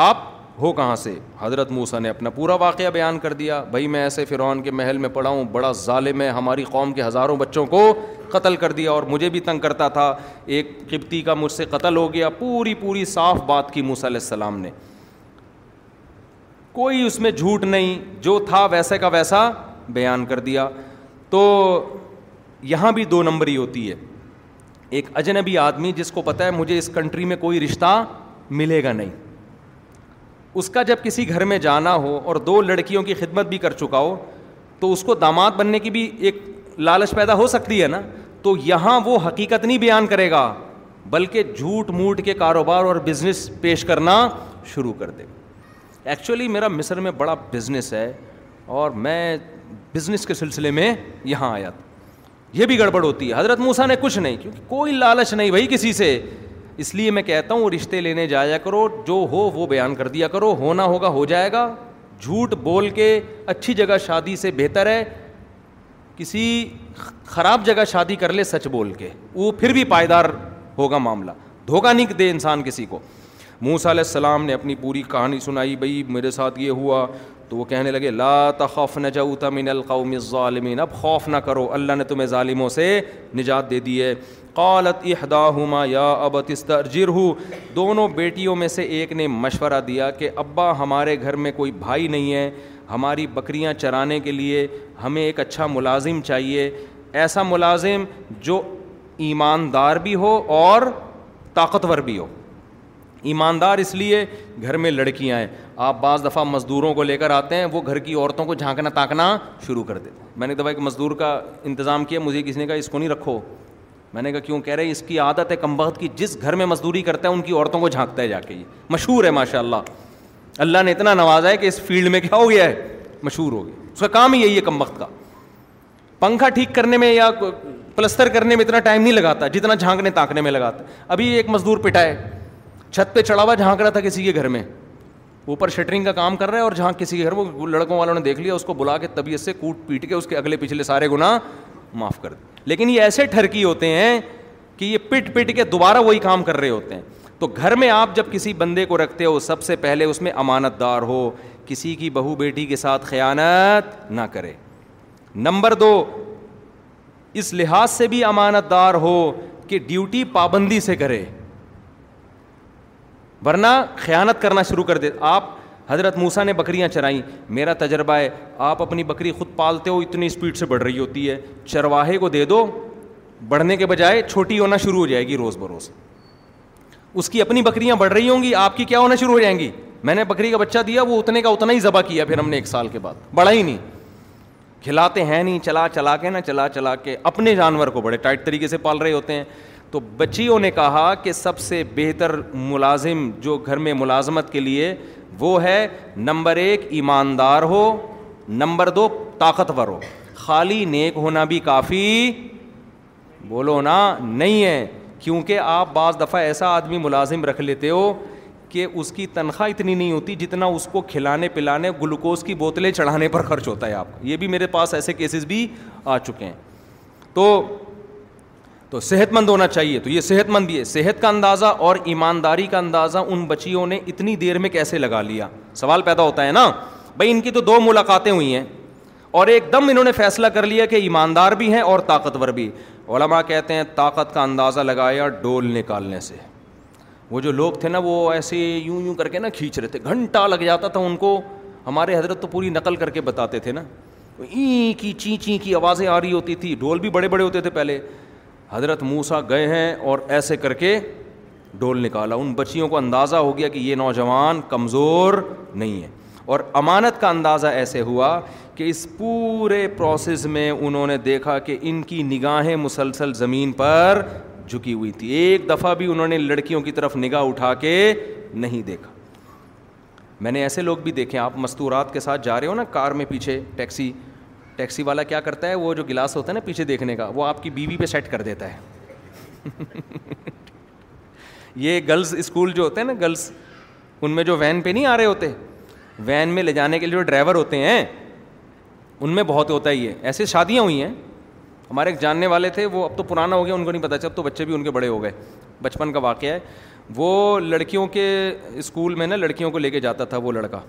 آپ ہو کہاں سے حضرت موسا نے اپنا پورا واقعہ بیان کر دیا بھائی میں ایسے فرعون کے محل میں پڑھا ہوں بڑا ظالم ہے ہماری قوم کے ہزاروں بچوں کو قتل کر دیا اور مجھے بھی تنگ کرتا تھا ایک قبطی کا مجھ سے قتل ہو گیا پوری پوری صاف بات کی موسا علیہ السلام نے کوئی اس میں جھوٹ نہیں جو تھا ویسے کا ویسا بیان کر دیا تو یہاں بھی دو نمبر ہی ہوتی ہے ایک اجنبی آدمی جس کو پتہ ہے مجھے اس کنٹری میں کوئی رشتہ ملے گا نہیں اس کا جب کسی گھر میں جانا ہو اور دو لڑکیوں کی خدمت بھی کر چکا ہو تو اس کو داماد بننے کی بھی ایک لالچ پیدا ہو سکتی ہے نا تو یہاں وہ حقیقت نہیں بیان کرے گا بلکہ جھوٹ موٹ کے کاروبار اور بزنس پیش کرنا شروع کر دے ایکچولی میرا مصر میں بڑا بزنس ہے اور میں بزنس کے سلسلے میں یہاں آیا تھا یہ بھی گڑبڑ ہوتی ہے حضرت موسا نے کچھ نہیں کیونکہ کوئی لالچ نہیں بھائی کسی سے اس لیے میں کہتا ہوں رشتے لینے جایا کرو جو ہو وہ بیان کر دیا کرو ہونا ہوگا ہو جائے گا جھوٹ بول کے اچھی جگہ شادی سے بہتر ہے کسی خراب جگہ شادی کر لے سچ بول کے وہ پھر بھی پائیدار ہوگا معاملہ دھوکہ نہیں دے انسان کسی کو موسا علیہ السلام نے اپنی پوری کہانی سنائی بھائی میرے ساتھ یہ ہوا تو وہ کہنے لگے لا تخف نجوت من القوم الظالمین اب خوف نہ کرو اللہ نے تمہیں ظالموں سے نجات دے دی ہے قالت احداہما یا ابت استرجر ہو دونوں بیٹیوں میں سے ایک نے مشورہ دیا کہ ابا ہمارے گھر میں کوئی بھائی نہیں ہے ہماری بکریاں چرانے کے لیے ہمیں ایک اچھا ملازم چاہیے ایسا ملازم جو ایماندار بھی ہو اور طاقتور بھی ہو ایماندار اس لیے گھر میں لڑکیاں ہیں آپ بعض دفعہ مزدوروں کو لے کر آتے ہیں وہ گھر کی عورتوں کو جھانکنا تاکنا شروع کر دیتے ہیں میں نے دفعہ ایک مزدور کا انتظام کیا مجھے کسی نے کہا اس کو نہیں رکھو میں نے کہا کیوں کہہ رہے ہیں اس کی عادت ہے کمبخت کی جس گھر میں مزدوری کرتا ہے ان کی عورتوں کو جھانکتا ہے جا کے یہ مشہور ہے ماشاء اللہ اللہ نے اتنا نوازا ہے کہ اس فیلڈ میں کیا ہو گیا ہے مشہور ہو گیا اس کا کام ہی یہی ہے کمبخت کا پنکھا ٹھیک کرنے میں یا پلستر کرنے میں اتنا ٹائم نہیں لگاتا جتنا جھانکنے تانکنے میں لگاتا ابھی ایک مزدور پٹائے چھت پہ چڑھا ہوا جھانک رہا تھا کسی کے گھر میں اوپر شٹرنگ کا کام کر رہا ہے اور جہاں کسی کے گھر وہ لڑکوں والوں نے دیکھ لیا اس کو بلا کے طبیعت سے کوٹ پیٹ کے اس کے اگلے پچھلے سارے گنا معاف کر دیں لیکن یہ ایسے ٹھرکی ہوتے ہیں کہ یہ پٹ پٹ کے دوبارہ وہی کام کر رہے ہوتے ہیں تو گھر میں آپ جب کسی بندے کو رکھتے ہو سب سے پہلے اس میں امانت دار ہو کسی کی بہو بیٹی کے ساتھ خیانت نہ کرے نمبر دو اس لحاظ سے بھی امانت دار ہو کہ ڈیوٹی پابندی سے کرے ورنہ خیانت کرنا شروع کر دے آپ حضرت موسا نے بکریاں چرائیں میرا تجربہ ہے آپ اپنی بکری خود پالتے ہو اتنی اسپیڈ سے بڑھ رہی ہوتی ہے چرواہے کو دے دو بڑھنے کے بجائے چھوٹی ہونا شروع ہو جائے گی روز بروز اس کی اپنی بکریاں بڑھ رہی ہوں گی آپ کی کیا ہونا شروع ہو جائیں گی میں نے بکری کا بچہ دیا وہ اتنے کا اتنا ہی ذبح کیا پھر ہم نے ایک سال کے بعد بڑھا ہی نہیں کھلاتے ہیں نہیں چلا چلا کے نہ چلا چلا کے اپنے جانور کو بڑے ٹائٹ طریقے سے پال رہے ہوتے ہیں تو بچیوں نے کہا کہ سب سے بہتر ملازم جو گھر میں ملازمت کے لیے وہ ہے نمبر ایک ایماندار ہو نمبر دو طاقتور ہو خالی نیک ہونا بھی کافی بولو نا نہیں ہے کیونکہ آپ بعض دفعہ ایسا آدمی ملازم رکھ لیتے ہو کہ اس کی تنخواہ اتنی نہیں ہوتی جتنا اس کو کھلانے پلانے گلوکوز کی بوتلیں چڑھانے پر خرچ ہوتا ہے آپ یہ بھی میرے پاس ایسے کیسز بھی آ چکے ہیں تو تو صحت مند ہونا چاہیے تو یہ صحت مند بھی ہے صحت کا اندازہ اور ایمانداری کا اندازہ ان بچیوں نے اتنی دیر میں کیسے لگا لیا سوال پیدا ہوتا ہے نا بھائی ان کی تو دو ملاقاتیں ہوئی ہیں اور ایک دم انہوں نے فیصلہ کر لیا کہ ایماندار بھی ہیں اور طاقتور بھی علماء کہتے ہیں طاقت کا اندازہ لگایا ڈول نکالنے سے وہ جو لوگ تھے نا وہ ایسے یوں یوں کر کے نا کھینچ رہے تھے گھنٹہ لگ جاتا تھا ان کو ہمارے حضرت تو پوری نقل کر کے بتاتے تھے نا این کی چی چی کی آوازیں آ رہی ہوتی تھی ڈول بھی بڑے بڑے ہوتے تھے پہلے حضرت موسا گئے ہیں اور ایسے کر کے ڈول نکالا ان بچیوں کو اندازہ ہو گیا کہ یہ نوجوان کمزور نہیں ہے اور امانت کا اندازہ ایسے ہوا کہ اس پورے پروسیس میں انہوں نے دیکھا کہ ان کی نگاہیں مسلسل زمین پر جھکی ہوئی تھی ایک دفعہ بھی انہوں نے لڑکیوں کی طرف نگاہ اٹھا کے نہیں دیکھا میں نے ایسے لوگ بھی دیکھے آپ مستورات کے ساتھ جا رہے ہو نا کار میں پیچھے ٹیکسی ٹیکسی والا کیا کرتا ہے وہ جو گلاس ہوتا ہے نا پیچھے دیکھنے کا وہ آپ کی بیوی پہ سیٹ کر دیتا ہے یہ گرلز اسکول جو ہوتے ہیں نا گرلس ان میں جو وین پہ نہیں آ رہے ہوتے وین میں لے جانے کے لیے جو ڈرائیور ہوتے ہیں ان میں بہت ہوتا ہی ہے ایسے شادیاں ہوئی ہیں ہمارے ایک جاننے والے تھے وہ اب تو پرانا ہو گیا ان کو نہیں پتہ اب تو بچے بھی ان کے بڑے ہو گئے بچپن کا واقعہ ہے وہ لڑکیوں کے اسکول میں نا لڑکیوں کو لے کے جاتا تھا وہ لڑکا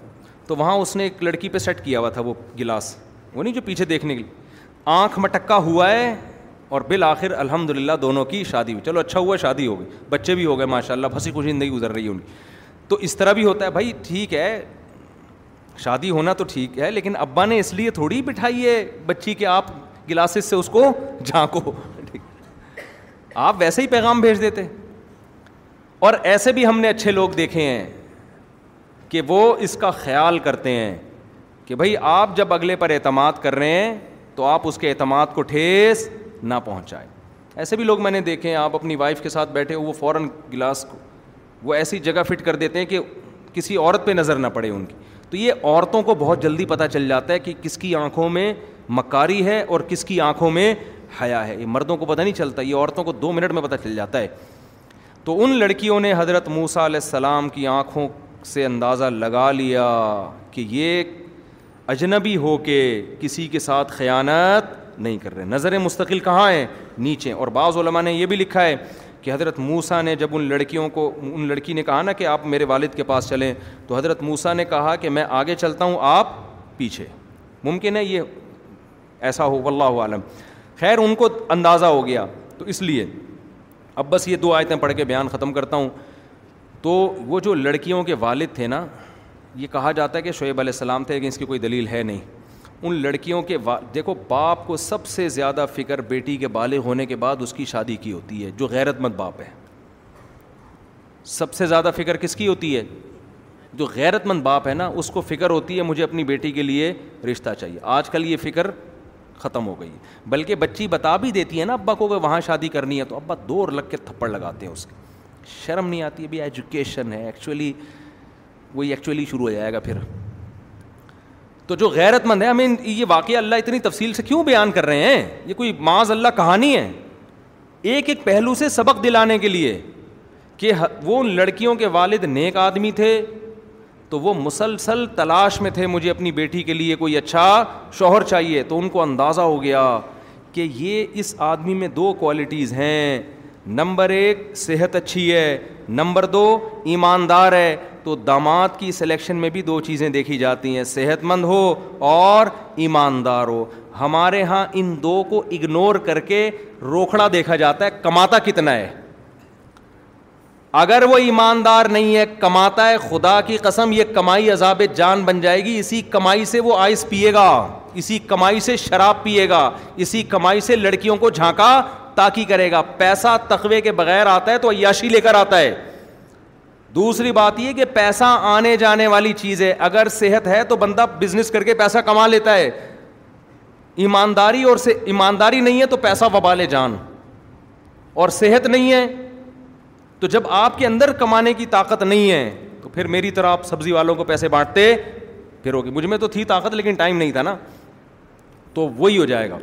تو وہاں اس نے ایک لڑکی پہ سیٹ کیا ہوا تھا وہ گلاس وہ نہیں جو پیچھے دیکھنے کے لیے آنکھ مٹکا ہوا ہے اور بالآخر الحمد للہ دونوں کی شادی ہوئی چلو اچھا ہوا شادی ہو گئی بچے بھی ہو گئے ماشاء اللہ پھنسی خوشی زندگی گزر رہی ہے ان کی تو اس طرح بھی ہوتا ہے بھائی ٹھیک ہے شادی ہونا تو ٹھیک ہے لیکن ابا نے اس لیے تھوڑی بٹھائی ہے بچی کہ آپ گلاسز سے اس کو جھانکو آپ ویسے ہی پیغام بھیج دیتے اور ایسے بھی ہم نے اچھے لوگ دیکھے ہیں کہ وہ اس کا خیال کرتے ہیں کہ بھائی آپ جب اگلے پر اعتماد کر رہے ہیں تو آپ اس کے اعتماد کو ٹھیس نہ پہنچائیں ایسے بھی لوگ میں نے دیکھے ہیں آپ اپنی وائف کے ساتھ بیٹھے ہو وہ فوراً گلاس کو وہ ایسی جگہ فٹ کر دیتے ہیں کہ کسی عورت پہ نظر نہ پڑے ان کی تو یہ عورتوں کو بہت جلدی پتہ چل جاتا ہے کہ کس کی آنکھوں میں مکاری ہے اور کس کی آنکھوں میں حیا ہے یہ مردوں کو پتہ نہیں چلتا یہ عورتوں کو دو منٹ میں پتہ چل جاتا ہے تو ان لڑکیوں نے حضرت موسیٰ علیہ السلام کی آنکھوں سے اندازہ لگا لیا کہ یہ اجنبی ہو کے کسی کے ساتھ خیانت نہیں کر رہے نظر مستقل کہاں ہیں نیچے اور بعض علماء نے یہ بھی لکھا ہے کہ حضرت موسا نے جب ان لڑکیوں کو ان لڑکی نے کہا نا کہ آپ میرے والد کے پاس چلیں تو حضرت موسا نے کہا کہ میں آگے چلتا ہوں آپ پیچھے ممکن ہے یہ ایسا ہو واللہ عالم خیر ان کو اندازہ ہو گیا تو اس لیے اب بس یہ دو آیتیں پڑھ کے بیان ختم کرتا ہوں تو وہ جو لڑکیوں کے والد تھے نا یہ کہا جاتا ہے کہ شعیب علیہ السلام تھے لیکن اس کی کوئی دلیل ہے نہیں ان لڑکیوں کے وا... دیکھو باپ کو سب سے زیادہ فکر بیٹی کے بالغ ہونے کے بعد اس کی شادی کی ہوتی ہے جو غیرت مند باپ ہے سب سے زیادہ فکر کس کی ہوتی ہے جو غیرت مند باپ ہے نا اس کو فکر ہوتی ہے مجھے اپنی بیٹی کے لیے رشتہ چاہیے آج کل یہ فکر ختم ہو گئی ہے بلکہ بچی بتا بھی دیتی ہے نا ابا کو کہ وہاں شادی کرنی ہے تو ابا دور لگ کے تھپڑ لگاتے ہیں اس کے شرم نہیں آتی ابھی ایجوکیشن ہے ایکچولی وہی ایکچولی شروع ہو جائے گا پھر تو جو غیرت مند ہے ہمیں یہ واقعہ اللہ اتنی تفصیل سے کیوں بیان کر رہے ہیں یہ کوئی معاذ اللہ کہانی ہے ایک ایک پہلو سے سبق دلانے کے لیے کہ وہ لڑکیوں کے والد نیک آدمی تھے تو وہ مسلسل تلاش میں تھے مجھے اپنی بیٹی کے لیے کوئی اچھا شوہر چاہیے تو ان کو اندازہ ہو گیا کہ یہ اس آدمی میں دو کوالٹیز ہیں نمبر ایک صحت اچھی ہے نمبر دو ایماندار ہے تو داماد کی سلیکشن میں بھی دو چیزیں دیکھی جاتی ہیں صحت مند ہو اور ایماندار ہو ہمارے ہاں ان دو کو اگنور کر کے روکھڑا دیکھا جاتا ہے کماتا کتنا ہے اگر وہ ایماندار نہیں ہے کماتا ہے خدا کی قسم یہ کمائی عذاب جان بن جائے گی اسی کمائی سے وہ آئس پیے گا اسی کمائی سے شراب پیے گا اسی کمائی سے لڑکیوں کو جھانکا تاکہ کرے گا پیسہ تقوے کے بغیر آتا ہے تو عیاشی لے کر آتا ہے دوسری بات یہ کہ پیسہ آنے جانے والی چیز ہے اگر صحت ہے تو بندہ بزنس کر کے پیسہ کما لیتا ہے ایمانداری اور سے ایمانداری نہیں ہے تو پیسہ وبال جان اور صحت نہیں ہے تو جب آپ کے اندر کمانے کی طاقت نہیں ہے تو پھر میری طرح آپ سبزی والوں کو پیسے بانٹتے پھر ہوگی مجھ میں تو تھی طاقت لیکن ٹائم نہیں تھا نا تو وہی ہو جائے گا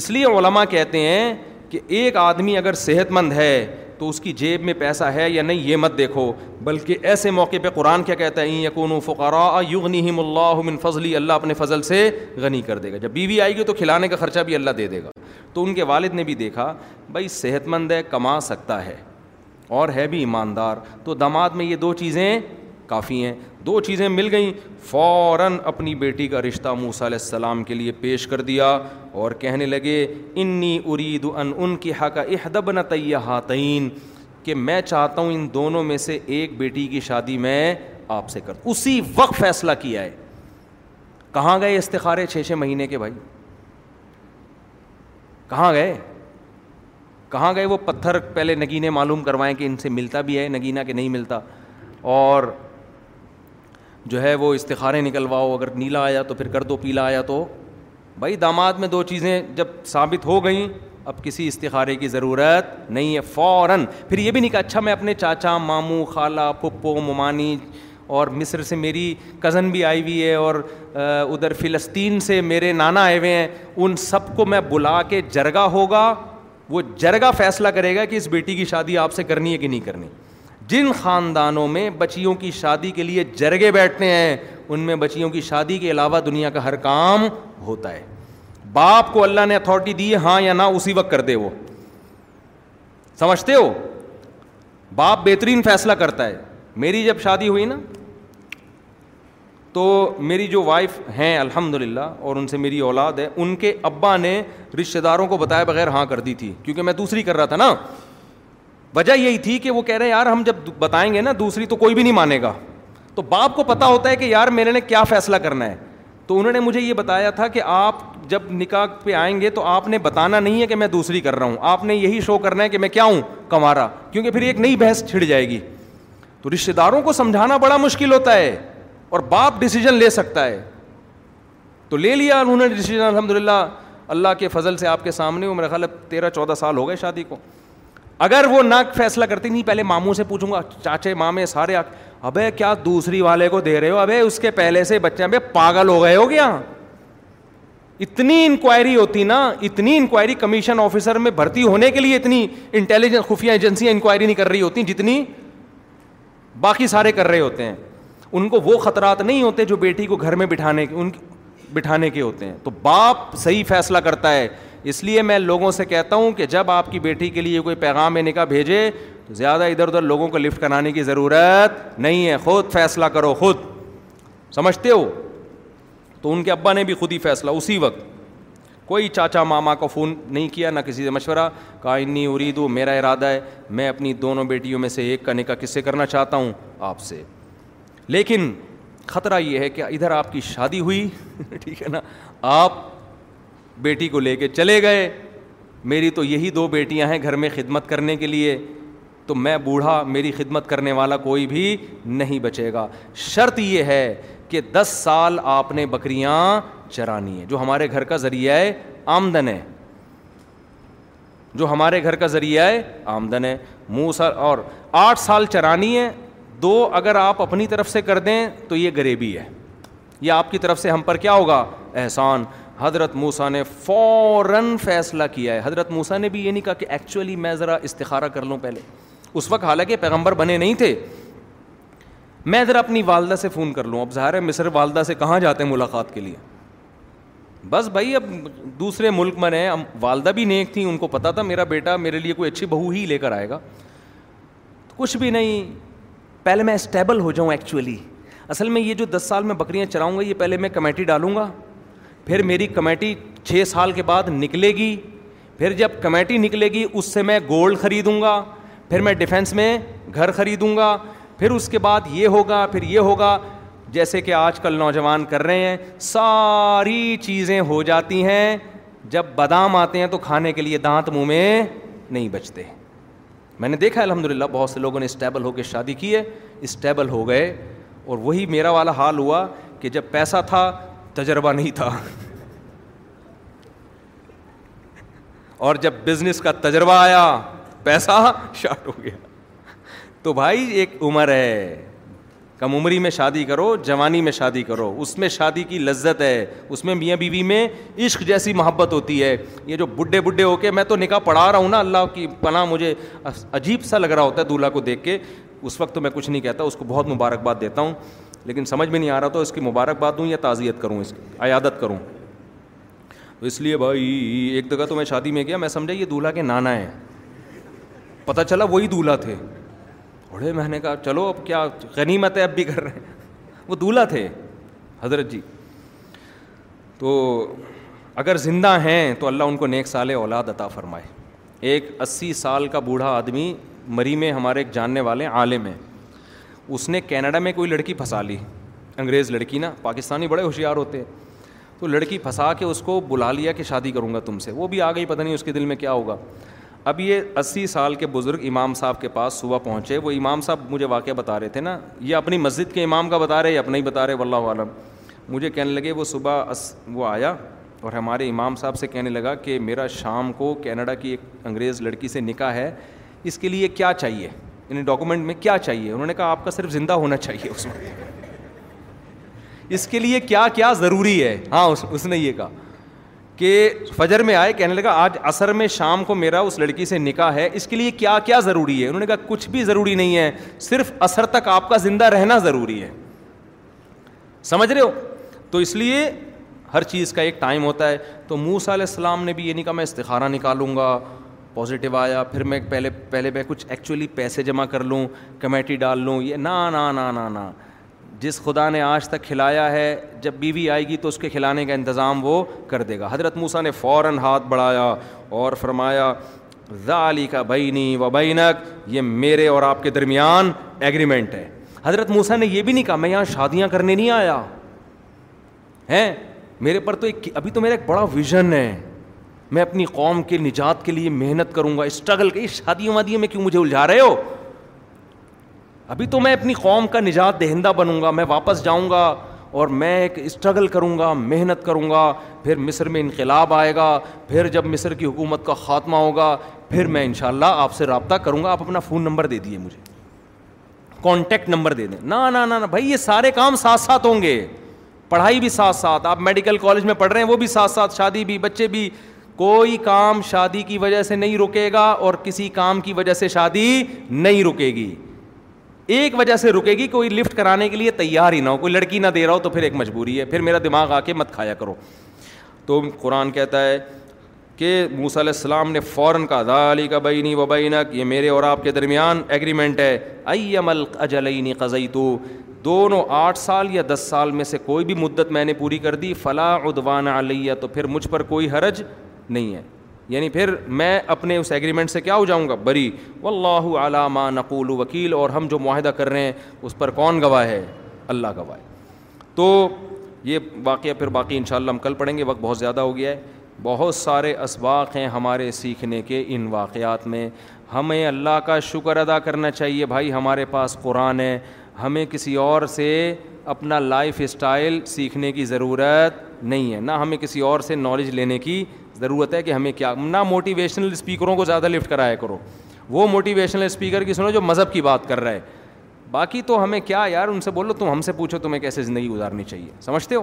اس لیے علماء کہتے ہیں کہ ایک آدمی اگر صحت مند ہے تو اس کی جیب میں پیسہ ہے یا نہیں یہ مت دیکھو بلکہ ایسے موقع پہ قرآن کیا کہتا ہے یقون و فقارا یغنی اللہ من فضلی اللہ اپنے فضل سے غنی کر دے گا جب بیوی بی آئے گی تو کھلانے کا خرچہ بھی اللہ دے دے گا تو ان کے والد نے بھی دیکھا بھائی صحت مند ہے کما سکتا ہے اور ہے بھی ایماندار تو دماد میں یہ دو چیزیں کافی ہیں دو چیزیں مل گئیں فوراً اپنی بیٹی کا رشتہ موسا علیہ السلام کے لیے پیش کر دیا اور کہنے لگے انی ارید ان ان کی احدب نہ حتعین کہ میں چاہتا ہوں ان دونوں میں سے ایک بیٹی کی شادی میں آپ سے کر اسی وقت فیصلہ کیا ہے کہاں گئے استخارے چھ چھ مہینے کے بھائی کہاں گئے کہاں گئے وہ پتھر پہلے نگینے معلوم کروائیں کہ ان سے ملتا بھی ہے نگینہ کہ نہیں ملتا اور جو ہے وہ استخارے نکلواؤ اگر نیلا آیا تو پھر کر دو پیلا آیا تو بھائی داماد میں دو چیزیں جب ثابت ہو گئیں اب کسی استخارے کی ضرورت نہیں ہے فوراً پھر یہ بھی نہیں کہا اچھا میں اپنے چاچا ماموں خالہ پھپھو ممانی اور مصر سے میری کزن بھی آئی ہوئی ہے اور ادھر فلسطین سے میرے نانا آئے ہوئے ہیں ان سب کو میں بلا کے جرگا ہوگا وہ جرگا فیصلہ کرے گا کہ اس بیٹی کی شادی آپ سے کرنی ہے کہ نہیں کرنی جن خاندانوں میں بچیوں کی شادی کے لیے جرگے بیٹھتے ہیں ان میں بچیوں کی شادی کے علاوہ دنیا کا ہر کام ہوتا ہے باپ کو اللہ نے اتھارٹی دی ہاں یا نہ اسی وقت کر دے وہ سمجھتے ہو باپ بہترین فیصلہ کرتا ہے میری جب شادی ہوئی نا تو میری جو وائف ہیں الحمد للہ اور ان سے میری اولاد ہے ان کے ابا نے رشتہ داروں کو بتائے بغیر ہاں کر دی تھی کیونکہ میں دوسری کر رہا تھا نا وجہ یہی تھی کہ وہ کہہ رہے ہیں یار ہم جب بتائیں گے نا دوسری تو کوئی بھی نہیں مانے گا تو باپ کو پتہ ہوتا ہے کہ یار میرے نے کیا فیصلہ کرنا ہے تو انہوں نے مجھے یہ بتایا تھا کہ آپ جب نکاح پہ آئیں گے تو آپ نے بتانا نہیں ہے کہ میں دوسری کر رہا ہوں آپ نے یہی شو کرنا ہے کہ میں کیا ہوں کمارا کیونکہ پھر ایک نئی بحث چھڑ جائے گی تو رشتے داروں کو سمجھانا بڑا مشکل ہوتا ہے اور باپ ڈیسیجن لے سکتا ہے تو لے لیا انہوں نے ڈیسیجن الحمد للہ اللہ کے فضل سے آپ کے سامنے میرا خیال ہے تیرہ چودہ سال ہو گئے شادی کو اگر وہ نہ فیصلہ کرتی نہیں پہلے ماموں سے پوچھوں گا چاچے مامے سارے ابے کیا دوسری والے کو دے رہے ہو ابے اس کے پہلے سے بچے ابھی پاگل ہو گئے ہو گیا اتنی انکوائری ہوتی نا اتنی انکوائری کمیشن آفیسر میں بھرتی ہونے کے لیے اتنی انٹیلیجنس خفیہ ایجنسیاں انکوائری نہیں کر رہی ہوتی جتنی باقی سارے کر رہے ہوتے ہیں ان کو وہ خطرات نہیں ہوتے جو بیٹی کو گھر میں بٹھانے کے ان بٹھانے کے ہوتے ہیں تو باپ صحیح فیصلہ کرتا ہے اس لیے میں لوگوں سے کہتا ہوں کہ جب آپ کی بیٹی کے لیے کوئی پیغام میں نکاح بھیجے تو زیادہ ادھر ادھر لوگوں کو لفٹ کرانے کی ضرورت نہیں ہے خود فیصلہ کرو خود سمجھتے ہو تو ان کے ابا نے بھی خود ہی فیصلہ اسی وقت کوئی چاچا ماما کو فون نہیں کیا نہ کسی سے مشورہ کہا انی ارید میرا ارادہ ہے میں اپنی دونوں بیٹیوں میں سے ایک کا نکاح کس سے کرنا چاہتا ہوں آپ سے لیکن خطرہ یہ ہے کہ ادھر آپ کی شادی ہوئی ٹھیک ہے نا آپ بیٹی کو لے کے چلے گئے میری تو یہی دو بیٹیاں ہیں گھر میں خدمت کرنے کے لیے تو میں بوڑھا میری خدمت کرنے والا کوئی بھی نہیں بچے گا شرط یہ ہے کہ دس سال آپ نے بکریاں چرانی ہیں جو ہمارے گھر کا ذریعہ ہے آمدن ہے جو ہمارے گھر کا ذریعہ ہے آمدن ہے منہ سر اور آٹھ سال چرانی ہے دو اگر آپ اپنی طرف سے کر دیں تو یہ غریبی ہے یہ آپ کی طرف سے ہم پر کیا ہوگا احسان حضرت موسا نے فوراً فیصلہ کیا ہے حضرت موسا نے بھی یہ نہیں کہا کہ ایکچولی میں ذرا استخارہ کر لوں پہلے اس وقت حالانکہ پیغمبر بنے نہیں تھے میں ذرا اپنی والدہ سے فون کر لوں اب ظاہر ہے مصر والدہ سے کہاں جاتے ہیں ملاقات کے لیے بس بھائی اب دوسرے ملک میں رہے والدہ بھی نیک تھیں ان کو پتا تھا میرا بیٹا میرے لیے کوئی اچھی بہو ہی لے کر آئے گا کچھ بھی نہیں پہلے میں اسٹیبل ہو جاؤں ایکچولی اصل میں یہ جو دس سال میں بکریاں چراؤں گا یہ پہلے میں کمیٹی ڈالوں گا پھر میری کمیٹی چھ سال کے بعد نکلے گی پھر جب کمیٹی نکلے گی اس سے میں گولڈ خریدوں گا پھر میں ڈیفینس میں گھر خریدوں گا پھر اس کے بعد یہ ہوگا پھر یہ ہوگا جیسے کہ آج کل نوجوان کر رہے ہیں ساری چیزیں ہو جاتی ہیں جب بادام آتے ہیں تو کھانے کے لیے دانت منہ میں نہیں بچتے میں نے دیکھا الحمد للہ بہت سے لوگوں نے اسٹیبل ہو کے شادی کی ہے اسٹیبل ہو گئے اور وہی میرا والا حال ہوا کہ جب پیسہ تھا تجربہ نہیں تھا اور جب بزنس کا تجربہ آیا پیسہ شارٹ ہو گیا تو بھائی ایک عمر ہے کم عمری میں شادی کرو جوانی میں شادی کرو اس میں شادی کی لذت ہے اس میں میاں بیوی میں عشق جیسی محبت ہوتی ہے یہ جو بڈھے بڈھے ہو کے میں تو نکاح پڑھا رہا ہوں نا اللہ کی پناہ مجھے عجیب سا لگ رہا ہوتا ہے دولہا کو دیکھ کے اس وقت تو میں کچھ نہیں کہتا اس کو بہت مبارکباد دیتا ہوں لیکن سمجھ میں نہیں آ رہا تو اس کی مبارکباد دوں یا تعزیت کروں اس کی عیادت کروں تو اس لیے بھائی ایک جگہ تو میں شادی میں گیا میں سمجھا یہ دولہا کے نانا ہے پتہ چلا وہی دولہا تھے بڑے میں نے کہا چلو اب کیا غنیمت ہے اب بھی کر رہے ہیں وہ دولہا تھے حضرت جی تو اگر زندہ ہیں تو اللہ ان کو نیک سال اولاد عطا فرمائے ایک اسی سال کا بوڑھا آدمی مری میں ہمارے ایک جاننے والے عالم ہیں اس نے کینیڈا میں کوئی لڑکی پھنسا لی انگریز لڑکی نا پاکستانی بڑے ہوشیار ہوتے ہیں تو لڑکی پھنسا کے اس کو بلا لیا کہ شادی کروں گا تم سے وہ بھی آ گئی پتہ نہیں اس کے دل میں کیا ہوگا اب یہ اسی سال کے بزرگ امام صاحب کے پاس صبح پہنچے وہ امام صاحب مجھے واقعہ بتا رہے تھے نا یہ اپنی مسجد کے امام کا بتا رہے یا اپنے ہی بتا رہے واللہ عالم مجھے کہنے لگے وہ صبح اس وہ آیا اور ہمارے امام صاحب سے کہنے لگا کہ میرا شام کو کینیڈا کی ایک انگریز لڑکی سے نکاح ہے اس کے لیے کیا چاہیے یعنی ڈاکومنٹ میں کیا چاہیے انہوں نے کہا آپ کا صرف زندہ ہونا چاہیے اس کے لیے کیا کیا ضروری ہے ہاں اس نے یہ کہا کہ فجر میں آئے کہنے لگا آج عصر میں شام کو میرا اس لڑکی سے نکاح ہے اس کے لیے کیا کیا ضروری ہے انہوں نے کہا کچھ بھی ضروری نہیں ہے صرف اثر تک آپ کا زندہ رہنا ضروری ہے سمجھ رہے ہو تو اس لیے ہر چیز کا ایک ٹائم ہوتا ہے تو موسا علیہ السلام نے بھی یہ نہیں کہا میں استخارہ نکالوں گا پازیٹیو آیا پھر میں پہلے پہلے میں کچھ ایکچولی پیسے جمع کر لوں کمیٹی ڈال لوں یہ نہ جس خدا نے آج تک کھلایا ہے جب بیوی آئے گی تو اس کے کھلانے کا انتظام وہ کر دے گا حضرت موسیٰ نے فوراً ہاتھ بڑھایا اور فرمایا ذالی کا بینی و بینک یہ میرے اور آپ کے درمیان ایگریمنٹ ہے حضرت موسیٰ نے یہ بھی نہیں کہا میں یہاں شادیاں کرنے نہیں آیا ہیں میرے پر تو ایک ابھی تو میرا ایک بڑا ویژن ہے میں اپنی قوم کے نجات کے لیے محنت کروں گا اسٹرگل کی شادیوں وادیوں میں کیوں مجھے الجھا رہے ہو ابھی تو میں اپنی قوم کا نجات دہندہ بنوں گا میں واپس جاؤں گا اور میں ایک اسٹرگل کروں گا محنت کروں گا پھر مصر میں انقلاب آئے گا پھر جب مصر کی حکومت کا خاتمہ ہوگا پھر میں انشاءاللہ شاء آپ سے رابطہ کروں گا آپ اپنا فون نمبر دے دیے مجھے کانٹیکٹ نمبر دے دیں نہ نہ نہ بھائی یہ سارے کام ساتھ ساتھ ہوں گے پڑھائی بھی ساتھ ساتھ آپ میڈیکل کالج میں پڑھ رہے ہیں وہ بھی ساتھ ساتھ شادی بھی بچے بھی کوئی کام شادی کی وجہ سے نہیں رکے گا اور کسی کام کی وجہ سے شادی نہیں رکے گی ایک وجہ سے رکے گی کوئی لفٹ کرانے کے لیے تیار ہی نہ ہو کوئی لڑکی نہ دے رہا ہو تو پھر ایک مجبوری ہے پھر میرا دماغ آ کے مت کھایا کرو تو قرآن کہتا ہے کہ موسیٰ علیہ السلام نے فوراً کہا ذالی کا بینی و بینک یہ میرے اور آپ کے درمیان ایگریمنٹ ہے ایم دونوں آٹھ سال یا دس سال میں سے کوئی بھی مدت میں نے پوری کر دی فلاں تو پھر مجھ پر کوئی حرج نہیں ہے یعنی پھر میں اپنے اس ایگریمنٹ سے کیا ہو جاؤں گا بری علامہ نقول وکیل اور ہم جو معاہدہ کر رہے ہیں اس پر کون گواہ ہے اللہ گواہ ہے تو یہ واقعہ پھر باقی ان شاء اللہ ہم کل پڑھیں گے وقت بہت زیادہ ہو گیا ہے بہت سارے اسباق ہیں ہمارے سیکھنے کے ان واقعات میں ہمیں اللہ کا شکر ادا کرنا چاہیے بھائی ہمارے پاس قرآن ہے ہمیں کسی اور سے اپنا لائف اسٹائل سیکھنے کی ضرورت نہیں ہے نہ ہمیں کسی اور سے نالج لینے کی ضرورت ہے کہ ہمیں کیا نہ موٹیویشنل اسپیکروں کو زیادہ لفٹ کرایا کرو وہ موٹیویشنل اسپیکر کی سنو جو مذہب کی بات کر رہا ہے باقی تو ہمیں کیا یار ان سے بولو تم ہم سے پوچھو تمہیں کیسے زندگی گزارنی چاہیے سمجھتے ہو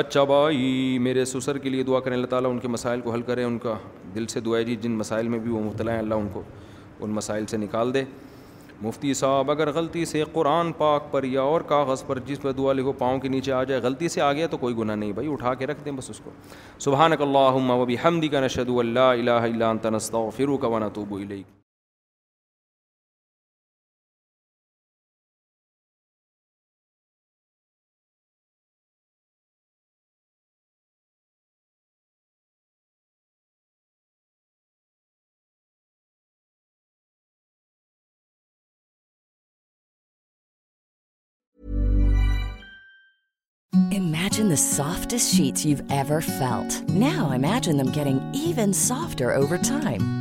اچھا بھائی میرے سسر کے لیے دعا کریں اللہ تعالیٰ ان کے مسائل کو حل کریں ان کا دل سے دعا جی جن مسائل میں بھی وہ مبتلا ہیں اللہ ان کو ان مسائل سے نکال دے مفتی صاحب اگر غلطی سے قرآن پاک پر یا اور کاغذ پر جس پر دعا لکھو پاؤں کے نیچے آ جائے غلطی سے آ گیا تو کوئی گناہ نہیں بھائی اٹھا کے رکھ دیں بس اس کو سبحانک اللہم و بحمدک نشہدو اللہ الہ الا انت نستغفرک و نتوبو الیک soft sheet felt no I'm کی soft